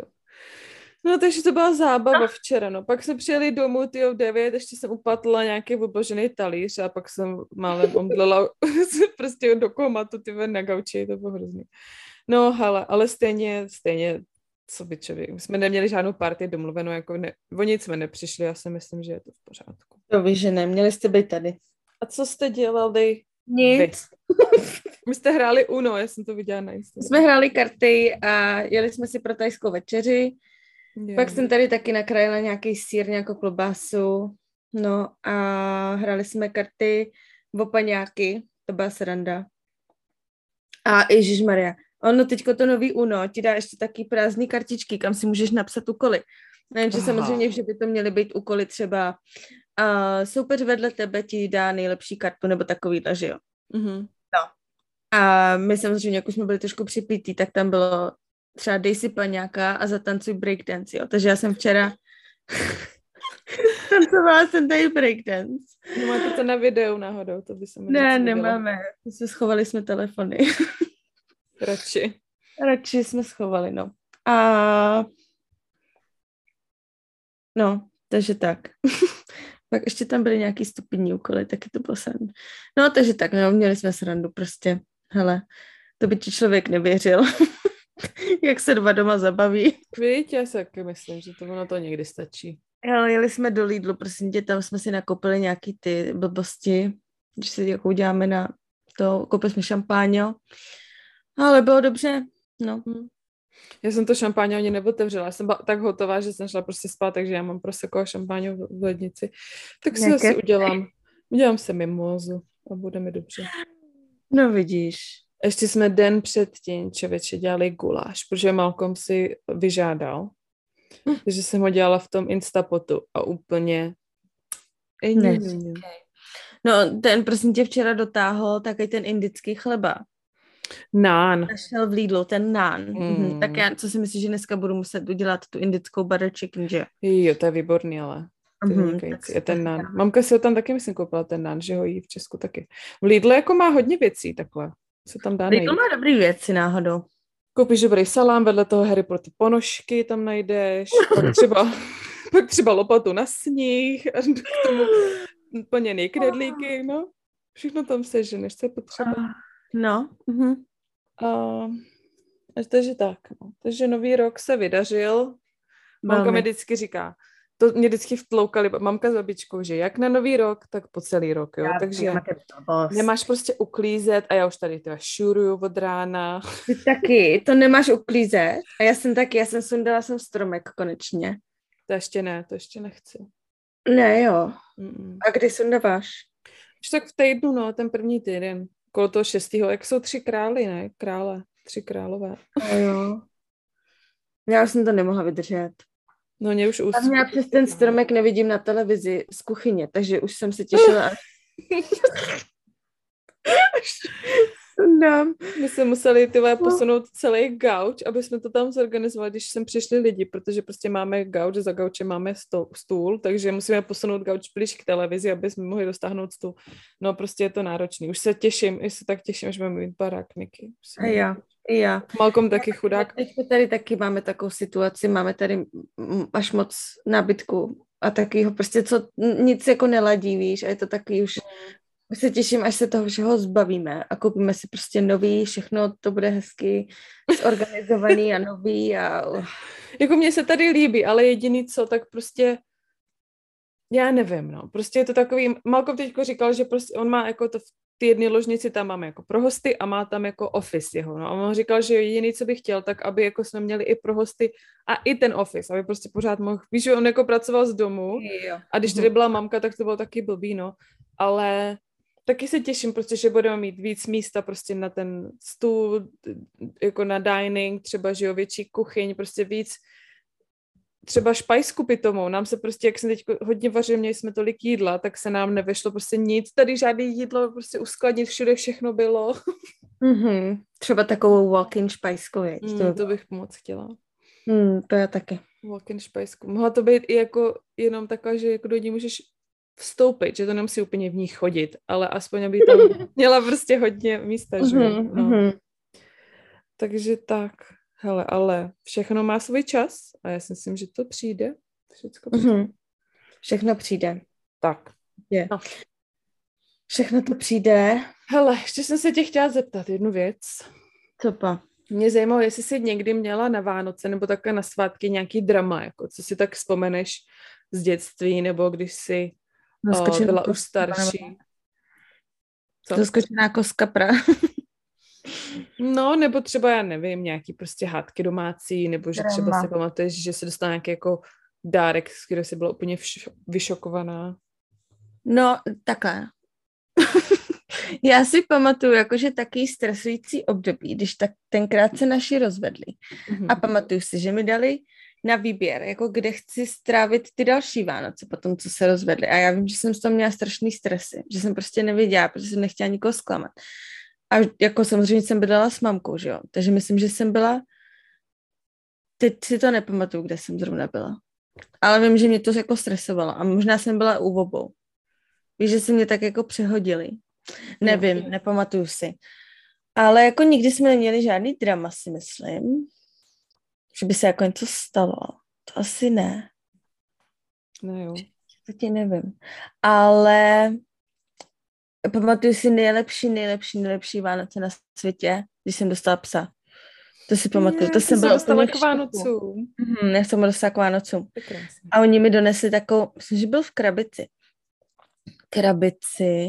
No, takže to byla zábava včera, no. Pak jsme přijeli domů, ty v 9, ještě jsem upatla nějaký obložený talíř a pak jsem málem omdlela prostě do komatu, ty na gauči, to bylo hrozný. No, hele, ale stejně, stejně co by člověk, my jsme neměli žádnou party domluvenou, jako ne, o nic jsme nepřišli, já si myslím, že je to v pořádku. To víš, že neměli jste být tady. A co jste dělali? Nic. My jste hráli Uno, já jsem to viděla na Instagramu. Jsme hráli karty a jeli jsme si pro tajskou večeři. Je. Pak jsem tady taky nakrájela nějaký sír, nějakou klobásu. No a hráli jsme karty v opaňáky, to byla sranda. A Ježíš Maria, ono teďko to nový UNO ti dá ještě taky prázdné kartičky, kam si můžeš napsat úkoly. Nevím, že samozřejmě, že by to měly být úkoly třeba uh, soupeř vedle tebe ti dá nejlepší kartu nebo takový, že jo. Mm-hmm. No. A my samozřejmě, jak už jsme byli trošku připítí, tak tam bylo třeba dej si paňáka a zatancuj breakdance, jo. Takže já jsem včera tancovala jsem tady breakdance. No máte to na videu náhodou, to by se mi Ne, nemáme. My jsme schovali jsme telefony. Radši. Radši jsme schovali, no. A no, takže tak. Pak ještě tam byly nějaký stupidní úkoly, taky to bylo sen. No, takže tak, no, měli jsme srandu prostě. Hele, to by ti člověk nevěřil. jak se dva doma zabaví. Víte, já si taky myslím, že to ono to někdy stačí. Ale jeli jsme do Lidlu, prosím tě, tam jsme si nakoupili nějaký ty blbosti, když si jako uděláme na to, koupili jsme šampáňo, ale bylo dobře, no. Hmm. Já jsem to šampáně ani neotevřela, já jsem byla tak hotová, že jsem šla prostě spát, takže já mám prostě jako šampáně v lednici. Tak si asi udělám, udělám se mimozu a bude mi dobře. No vidíš. Ještě jsme den předtím, člověče, dělali guláš, protože Malcolm si vyžádal. Hm. Takže jsem ho dělala v tom Instapotu a úplně... Ne. No, ten prosím tě včera dotáhl taky ten indický chleba. Nán. Našel v Lidlu, ten nán. Mm. Mhm. Tak já, co si myslíš, že dneska budu muset udělat tu indickou butter chicken, že? Jo, to je výborný, ale. Mm-hmm, je ten nán. Mamka si ho tam taky, myslím, koupila ten nán, že ho jí v Česku taky. V Lidlu jako má hodně věcí takhle se tam dá najít. má dobrý věci náhodou. Koupíš dobrý salám, vedle toho Harry Potter ponožky tam najdeš, pak třeba, pak třeba lopatu na sníh a k tomu plněný knedlíky, no. Všechno tam seženeš, co je potřeba. No. Uh-huh. A, takže tak, no. Takže nový rok se vydařil. Mamka mi vždycky říká, to mě vždycky vtloukali mamka s babičkou, že jak na nový rok, tak po celý rok, jo. Já Takže nemáš prostě uklízet a já už tady teda šuruju od rána. Ty taky, to nemáš uklízet a já jsem taky, já jsem sundala jsem stromek konečně. To ještě ne, to ještě nechci. Ne, jo. Mm-mm. A kdy sundáváš? Už tak v týdnu, no, ten první týden. Kolo toho šestého, jak jsou tři krály, ne? Krále, tři králové. A jo. Já jsem to nemohla vydržet. No mě už úst... A já přes ten stromek nevidím na televizi z kuchyně, takže už jsem se těšila. No. My jsme museli tyhle posunout celý gauč, aby jsme to tam zorganizovali, když sem přišli lidi, protože prostě máme gauč, za gaučem máme stůl, stůl, takže musíme posunout gauč blíž k televizi, aby jsme mohli dostáhnout stůl. No prostě je to náročný. Už se těším, už se tak těším, že budeme mít barákniky. A já. I já. Malcolm taky chudák. Teď tady taky máme takovou situaci, máme tady až moc nábytku a taky ho prostě co, nic jako neladí, víš, a je to taky už, už se těším, až se toho všeho zbavíme a koupíme si prostě nový, všechno to bude hezky zorganizovaný a nový a... Jako mně se tady líbí, ale jediný co, tak prostě já nevím, no. Prostě je to takový, Malcolm teďko říkal, že prostě on má jako to v ty jedny ložnici tam máme jako pro hosty a má tam jako office jeho. No. A on říkal, že jediný, co by chtěl, tak aby jako jsme měli i pro hosty a i ten office, aby prostě pořád mohl, víš, že on jako pracoval z domu jo. a když tady mhm. byla mamka, tak to bylo taky blbý, no. Ale taky se těším prostě, že budeme mít víc místa prostě na ten stůl, jako na dining, třeba, že jo, větší kuchyň, prostě víc třeba špajsku pitomou, nám se prostě, jak jsem teď hodně vařil, měli jsme tolik jídla, tak se nám nevešlo prostě nic, tady žádné jídlo, prostě uskladnit, všude všechno bylo. Mm-hmm. Třeba takovou walk-in špajsku, mm, to, to bych moc chtěla. Mm, to já taky. Walk-in špajsku. Mohla to být i jako jenom taková, že jako do ní můžeš vstoupit, že to nemusí úplně v ní chodit, ale aspoň aby tam měla prostě hodně místa, že mm-hmm, no. Mm-hmm. Takže tak. Hele, ale všechno má svůj čas a já si myslím, že to přijde. Všechno přijde. Mm-hmm. Všechno přijde. Tak. Je. No. Všechno to přijde. Hele, ještě jsem se tě chtěla zeptat jednu věc. Co pa? Mě zajímalo, jestli jsi někdy měla na Vánoce nebo také na svátky nějaký drama, jako co si tak vzpomeneš z dětství, nebo když jsi o, byla už starší. Co? Zaskočená koska pra. no, nebo třeba, já nevím, nějaký prostě hádky domácí, nebo že třeba si pamatuješ, že se dostala nějaký jako dárek, z kterého jsi byla úplně vš- vyšokovaná. No, takhle. Já si pamatuju jakože taky stresující období, když tak tenkrát se naši rozvedli. Mm-hmm. A pamatuju si, že mi dali na výběr, jako kde chci strávit ty další Vánoce po tom, co se rozvedli. A já vím, že jsem z toho měla strašný stresy, že jsem prostě nevěděla, protože jsem nechtěla nikoho zklamat. A jako samozřejmě jsem bydlela s mamkou, že jo. Takže myslím, že jsem byla, teď si to nepamatuju, kde jsem zrovna byla. Ale vím, že mě to jako stresovalo a možná jsem byla u obou. Víš, že se mě tak jako přehodili. Nevím, no. nepamatuju si. Ale jako nikdy jsme neměli žádný drama, si myslím. Že by se jako něco stalo. To asi ne. No jo. To ti nevím. Ale pamatuju si nejlepší, nejlepší, nejlepší Vánoce na světě, když jsem dostala psa. To si pamatuju. To jsem byla dostala k Vánocům. Mhm, já jsem dostala k Vánocům. A oni mi donesli takovou, myslím, že byl v krabici. Krabici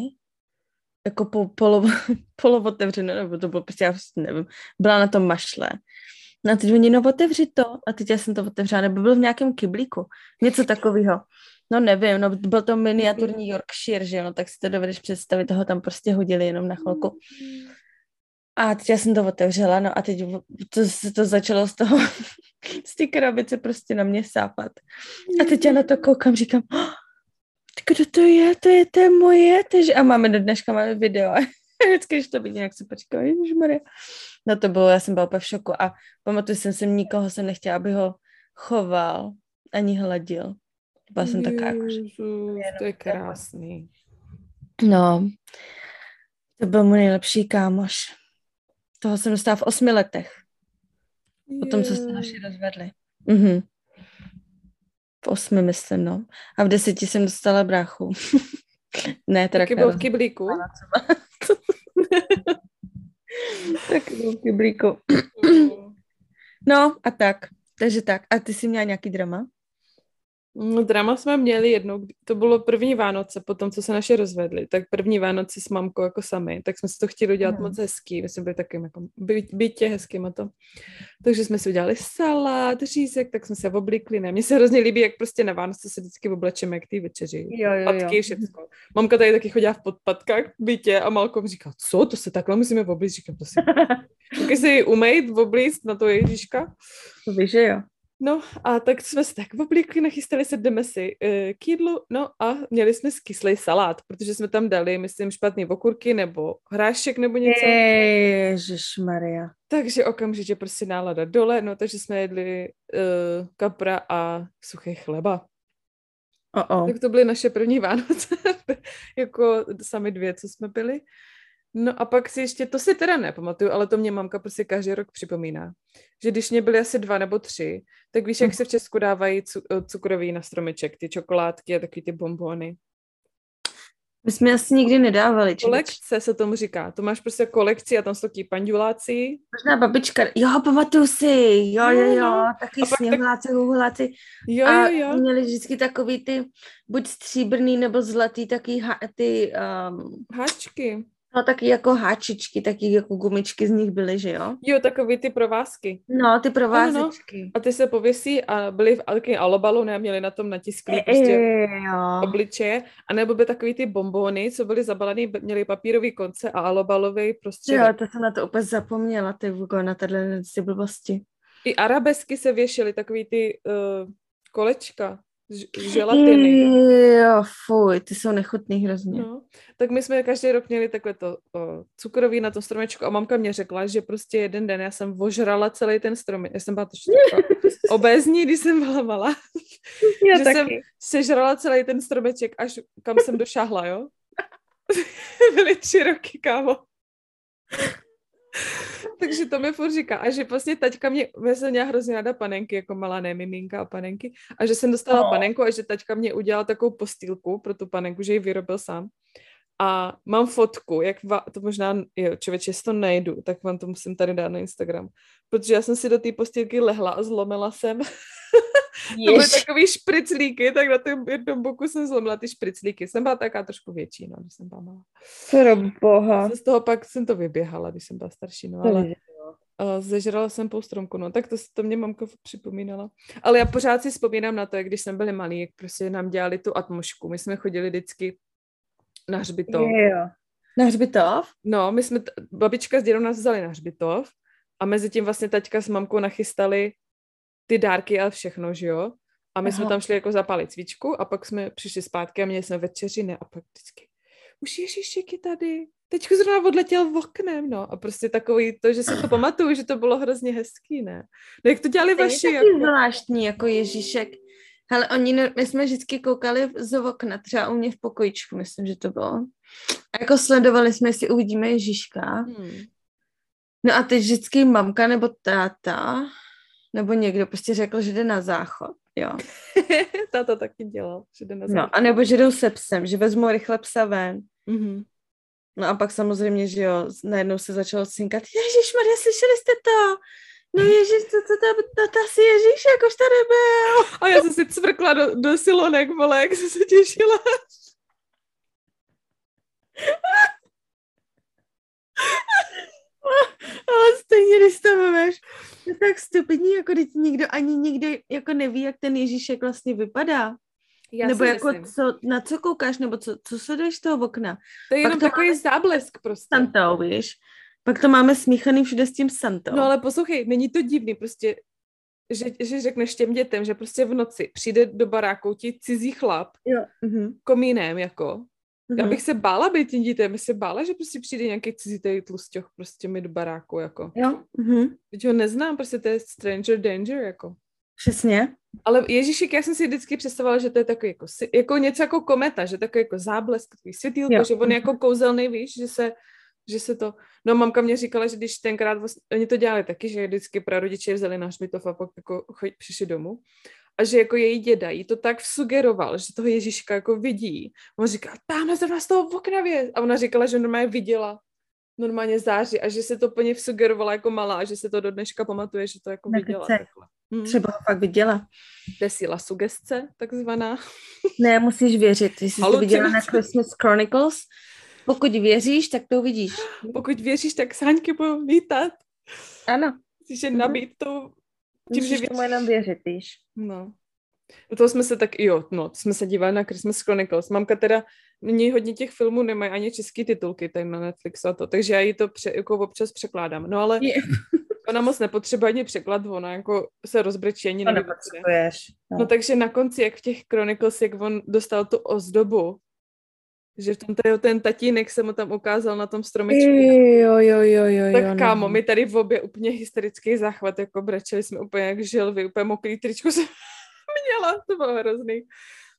jako po, polo, polovotevřené, nebo to bylo prostě, já prostě nevím, byla na tom mašle. No a teď oni, no otevři to. A teď já jsem to otevřela, nebo byl v nějakém kyblíku. Něco takového. No nevím, no byl to miniaturní Yorkshire, že no tak si to dovedeš představit, toho tam prostě hodili jenom na chvilku. A teď já jsem to otevřela, no a teď to, to začalo z toho, z té krabice prostě na mě sápat. A teď já na to koukám, říkám, oh, kdo to je, to je, to je moje, tež... a máme do dneška máme video. Vždycky, když to vidím, jak se počká, ježišmarja. No to bylo, já jsem byla úplně v šoku a pamatuju jsem si, nikoho jsem nechtěla, aby ho choval ani hladil. Byla jsem taká jako, To je krásný. No, to byl můj nejlepší kámoš. Toho jsem dostala v osmi letech. Potom, co se naši rozvedli. Mhm. V osmi, myslím, no. A v deseti jsem dostala bráchu. ne, teda Taky byl v kyblíku. V kyblíku. no a tak. Takže tak. A ty jsi měla nějaký drama? No, drama jsme měli jednou, to bylo první Vánoce, potom co se naše rozvedli, tak první Vánoce s mamkou jako sami, tak jsme si to chtěli udělat hmm. moc hezký, my jsme byli takým jako by, bytě hezkým a to. Takže jsme si udělali salát, řízek, tak jsme se oblikli, ne, mně se hrozně líbí, jak prostě na Vánoce se vždycky oblečeme jak ty večeři, jo, jo, patky, jo. všechno. Mamka tady taky chodila v podpatkách v bytě a Malkom říká, co, to se takhle musíme oblíct, říkám, to si, Taky si umejt, oblíct na to Ježíška. To víš, že jo. No a tak jsme se tak oblíkli, nachystali se, jdeme si uh, k jídlu, no a měli jsme kyslej salát, protože jsme tam dali, myslím, špatný okurky nebo hrášek nebo něco. Maria. Takže okamžitě prostě nálada dole, no takže jsme jedli uh, kapra a suché chleba. Uh-oh. Tak to byly naše první Vánoce, jako sami dvě, co jsme byli. No a pak si ještě, to si teda nepamatuju, ale to mě mamka prostě každý rok připomíná, že když mě byly asi dva nebo tři, tak víš, jak hm. se v Česku dávají eh, cukroví na stromeček, ty čokoládky a takový ty bombony. My jsme asi nikdy nedávali. Či Kolekce se tomu říká. To máš prostě kolekci a tam jsou taky panduláci. Možná babička, jo, pamatuju si, jo, jo, jo, no, taky sněhuláci, tak... huhuláci. Jo, a jo, jo. měli vždycky takový ty, buď stříbrný nebo zlatý, taky ha, ty... Um... Háčky. No taky jako háčičky, taky jako gumičky z nich byly, že jo? Jo, takový ty provázky. No, ty provázečky. No, no. A ty se pověsí a byly v Alky alobalu, ne, měli na tom natisklý e, prostě jo. obličeje, a nebo by takový ty bombony, co byly zabalený, měly papírový konce a alobalový prostě. Jo, to jsem na to úplně zapomněla, ty Vugo, na tato ty blbosti. I arabesky se věšely, takový ty uh, kolečka želatiny. Jo, fuj, ty jsou nechutný hrozně. No, tak my jsme každý rok měli takhle to o, cukroví na tom stromečku a mamka mě řekla, že prostě jeden den já jsem vožrala celý ten strom. Já jsem byla to obézní, když jsem byla malá. Já že taky. jsem sežrala celý ten stromeček, až kam jsem došahla, jo? Byly tři roky, kámo. Takže to mi furt říká. A že vlastně taťka mě, já jsem měla hrozně ráda panenky, jako malá ne miminka a panenky. A že jsem dostala no. panenku a že taťka mě udělala takovou postýlku pro tu panenku, že ji vyrobil sám. A mám fotku, jak va, to možná, jo, člověče, jestli to nejdu, tak vám to musím tady dát na Instagram, protože já jsem si do té postýlky lehla a zlomila jsem. to byly takový špriclíky, tak na tom jednom boku jsem zlomila ty špriclíky. Jsem byla taká trošku větší, no, když jsem byla malá. Pro boha. Z toho pak jsem to vyběhala, když jsem byla starší, no, ale uh, zežrala jsem po stromku, no, tak to, to mě mamka připomínala. Ale já pořád si vzpomínám na to, jak když jsme byli malí, jak prostě nám dělali tu atmošku. My jsme chodili vždycky na hřbitov. Jo. Na hřbitov? No, my jsme, t- babička s dědou nás vzali na hřbitov a mezi tím vlastně taťka s mamkou nachystali ty dárky a všechno, že jo? A my Aha. jsme tam šli jako zapálit svíčku a pak jsme přišli zpátky a měli jsme večeři, ne? A pak vždycky, už Ježíšek je tady. Teď zrovna odletěl v oknem, no. A prostě takový to, že si to pamatuju, že to bylo hrozně hezký, ne? No jak to dělali vaši? Je jako... zvláštní, jako Ježíšek. Ale oni, my jsme vždycky koukali z okna, třeba u mě v pokojičku, myslím, že to bylo. A jako sledovali jsme, jestli uvidíme Ježíška. Hmm. No a teď vždycky mamka nebo táta, nebo někdo prostě řekl, že jde na záchod, jo. táta taky dělal, že jde na záchod. No, a nebo že jdou se psem, že vezmu rychle psa ven. Mm-hmm. No a pak samozřejmě, že jo, najednou se začalo cinkat, Ježíš Maria, slyšeli jste to? No Ježíš, co, co to, to, to asi Ježíš, jak už tady byl. A já jsem si cvrkla do, do silonek, vole, jak jsem se těšila. Ale stejně, když to máš, je tak stupidní, jako když nikdo ani nikdy jako neví, jak ten Ježíšek vlastně vypadá. Já nebo jako co, na co koukáš, nebo co, co se jdeš z toho okna. To je jenom to takový záblesk prostě. Tam to, víš. Pak to máme smíchaný všude s tím Santou. No ale poslouchej, není to divný, prostě, že, že řekneš těm dětem, že prostě v noci přijde do baráku ti cizí chlap jo. Uh-huh. komínem, jako. Uh-huh. Já bych se bála být tím dítem, bych se bála, že prostě přijde nějaký cizí tady tlustěch prostě mi do baráku, jako. Jo. Uh-huh. Teď ho neznám, prostě to je stranger danger, jako. Přesně. Ale Ježíšek, já jsem si vždycky představovala, že to je takový jako, jako něco jako kometa, že takový jako záblesk, takový světýlko, jo. že on je jako kouzelný, víš, že se že se to, no mamka mě říkala, že když tenkrát, vlastně, oni to dělali taky, že vždycky prarodiče vzali na hřbitov a pak jako přišli domů a že jako její děda jí to tak sugeroval, že toho Ježíška jako vidí. On říká, tamhle zrovna z toho v okna A ona říkala, že normálně viděla normálně září a že se to plně sugerovala jako malá a že se to do dneška pamatuje, že to jako viděla. Hmm. Třeba ho fakt viděla. To je síla sugestce, takzvaná. Ne, musíš věřit. Ty jsi to viděla na Christmas Chronicles, pokud věříš, tak to uvidíš. Pokud věříš, tak sáňky budou lítat. Ano. Je mhm. nabít to tím, Musíš že tomu jenom věřit, víš. No. Do toho jsme se tak, jo, no, jsme se dívali na Christmas Chronicles. Mamka teda, nyní hodně těch filmů nemají ani český titulky tady na Netflixu a to, takže já jí to pře, jako občas překládám. No ale je. ona moc nepotřebuje ani překlad, ona jako se rozbrečí ani neví. No. no. takže na konci, jak v těch Chronicles, jak on dostal tu ozdobu, že v tom tady ten tatínek se mu tam ukázal na tom stromečku. Jo, jo, jo, jo. Tak jo, kámo, no. my tady v obě úplně hysterický záchvat, jako brečeli jsme úplně jak žilvy, úplně mokrý tričko jsem měla, to bylo hrozný.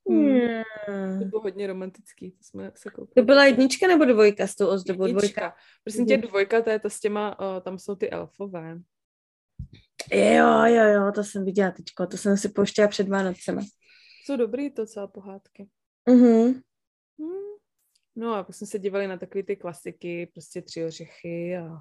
Hmm. Hmm. To bylo hodně romantický, to jsme se koukali. To byla jednička nebo dvojka s tou ozdobou? Dvojka. Prosím tě, dvojka, to je to s těma, uh, tam jsou ty elfové. Jo, jo, jo, to jsem viděla teďko, to jsem si pouštěla před Vánocema. Jsou dobrý to celá pohádky. Mhm. No a pak jsme se dívali na takové ty klasiky, prostě tři ořechy a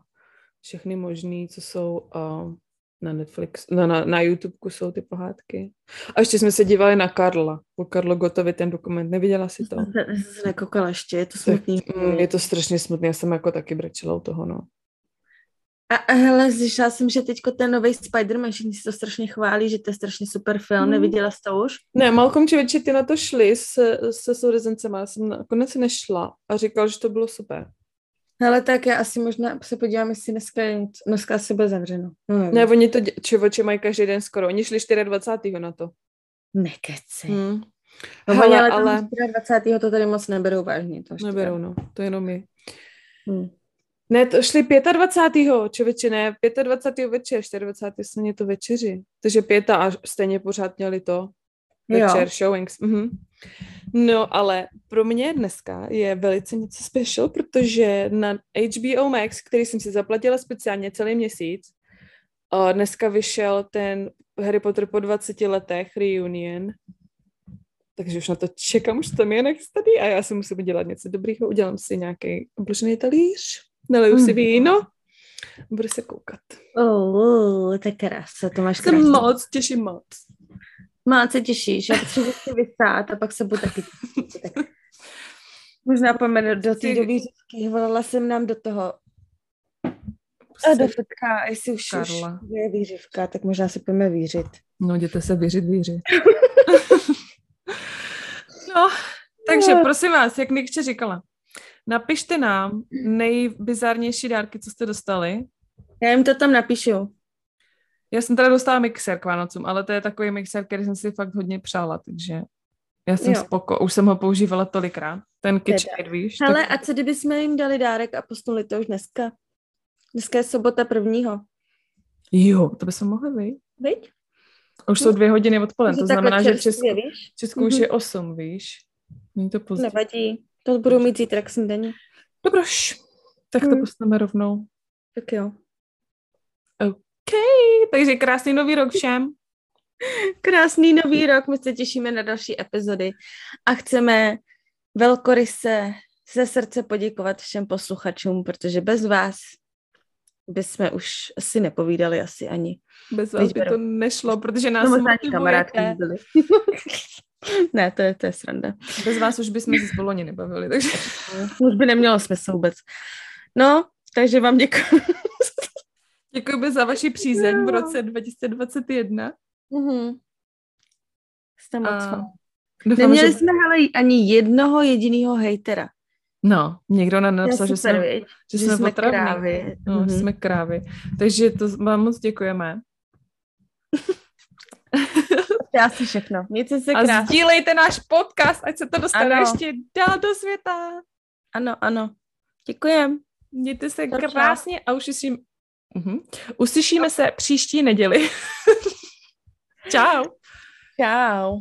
všechny možný, co jsou uh, na Netflix, no, na, na YouTube jsou ty pohádky. A ještě jsme se dívali na Karla, po Karlo Gotovi ten dokument, neviděla si to? Já jsem se nekoukala ještě, je to smutný. Mm, je to strašně smutný, já jsem jako taky brečela u toho, no. A, a hele, slyšela jsem, že teďko ten nový Spider-Man, všichni si to strašně chválí, že to je strašně super film, hmm. neviděla jsi to už? Ne, Malcolm Čiveči, ty na to šli se, se sourozencema, já jsem nakonec nešla a říkal, že to bylo super. Ale tak já asi možná se podívám, jestli dneska, dneska asi bude zavřeno. No, ne, oni to čivoče mají každý den skoro. Oni šli 24. na to. Nekeci. Hmm. No, Hele, ale, ale... 24. to tady moc neberou vážně. To neberou, no. To jenom my. Hmm. Ne, to šli 25. čověče, ne, 25. večer, 24. jsme to večeři. Takže pěta a stejně pořád měli to večer, jo. showings. Mhm. No, ale pro mě dneska je velice něco special, protože na HBO Max, který jsem si zaplatila speciálně celý měsíc, dneska vyšel ten Harry Potter po 20 letech reunion takže už na to čekám, už tam je nachystaný a já si musím udělat něco dobrýho, udělám si nějaký obložený talíř, naleju si mhm. víno, budu se koukat. Oh, oh to je krása, to máš krásně. moc, těším moc. Moc se těšíš, já potřebuji si vysát a pak se budu taky tak. Možná pojďme do té do výřivky, volala jsem nám do toho a do fitka, jestli už, Karla. už je výřivka, tak možná si pojďme vířit. No, jděte se vířit, vířit. no, takže prosím vás, jak Nikče říkala, napište nám nejbizarnější dárky, co jste dostali. Já jim to tam napíšu. Já jsem teda dostala mixer k Vánocům, ale to je takový mixer, který jsem si fakt hodně přála, takže já jsem jo. spoko, už jsem ho používala tolikrát. Ten KitchenAid, víš? Ale tak... a co kdyby jsme jim dali dárek a posunuli to už dneska? Dneska je sobota prvního. Jo, to bychom mohli, vy? Víš? Už jsou dvě hodiny odpoledne, to znamená, že v Česku, víš? Česku mm-hmm. už je mhm. osm, víš? Není to pozdě. Nevadí, to budu mít zítra k snídaní. Dobroš, tak to hmm. postaneme rovnou. Tak jo. OK, takže krásný nový rok všem. Krásný nový rok, my se těšíme na další epizody a chceme velkoryse ze srdce poděkovat všem posluchačům, protože bez vás bychom už asi nepovídali asi ani. Bez vás by to nešlo, protože nás no, kamarádky byli. ne, to je, to je sranda. Bez vás už bychom se spolu ani nebavili, takže... už by nemělo smysl vůbec. No, takže vám děkuji. Děkuji za vaši přízeň v roce 2021. Mm-hmm. Jste moc a... Doufám, Neměli že... jsme ale ani jednoho jediného hejtera. No, někdo nám napsal, že jsme, že, že jsme, jsme krávy. No, mm-hmm. jsme krávy. Takže to vám moc děkujeme. Já si všechno. Mějte se krásně. A sdílejte náš podcast, ať se to dostane ano. ještě dál do světa. Ano, ano. Děkujem. Mějte se to krásně a už uslyším... Uh-huh. uslyšíme no. se příští neděli. Čau. Čau.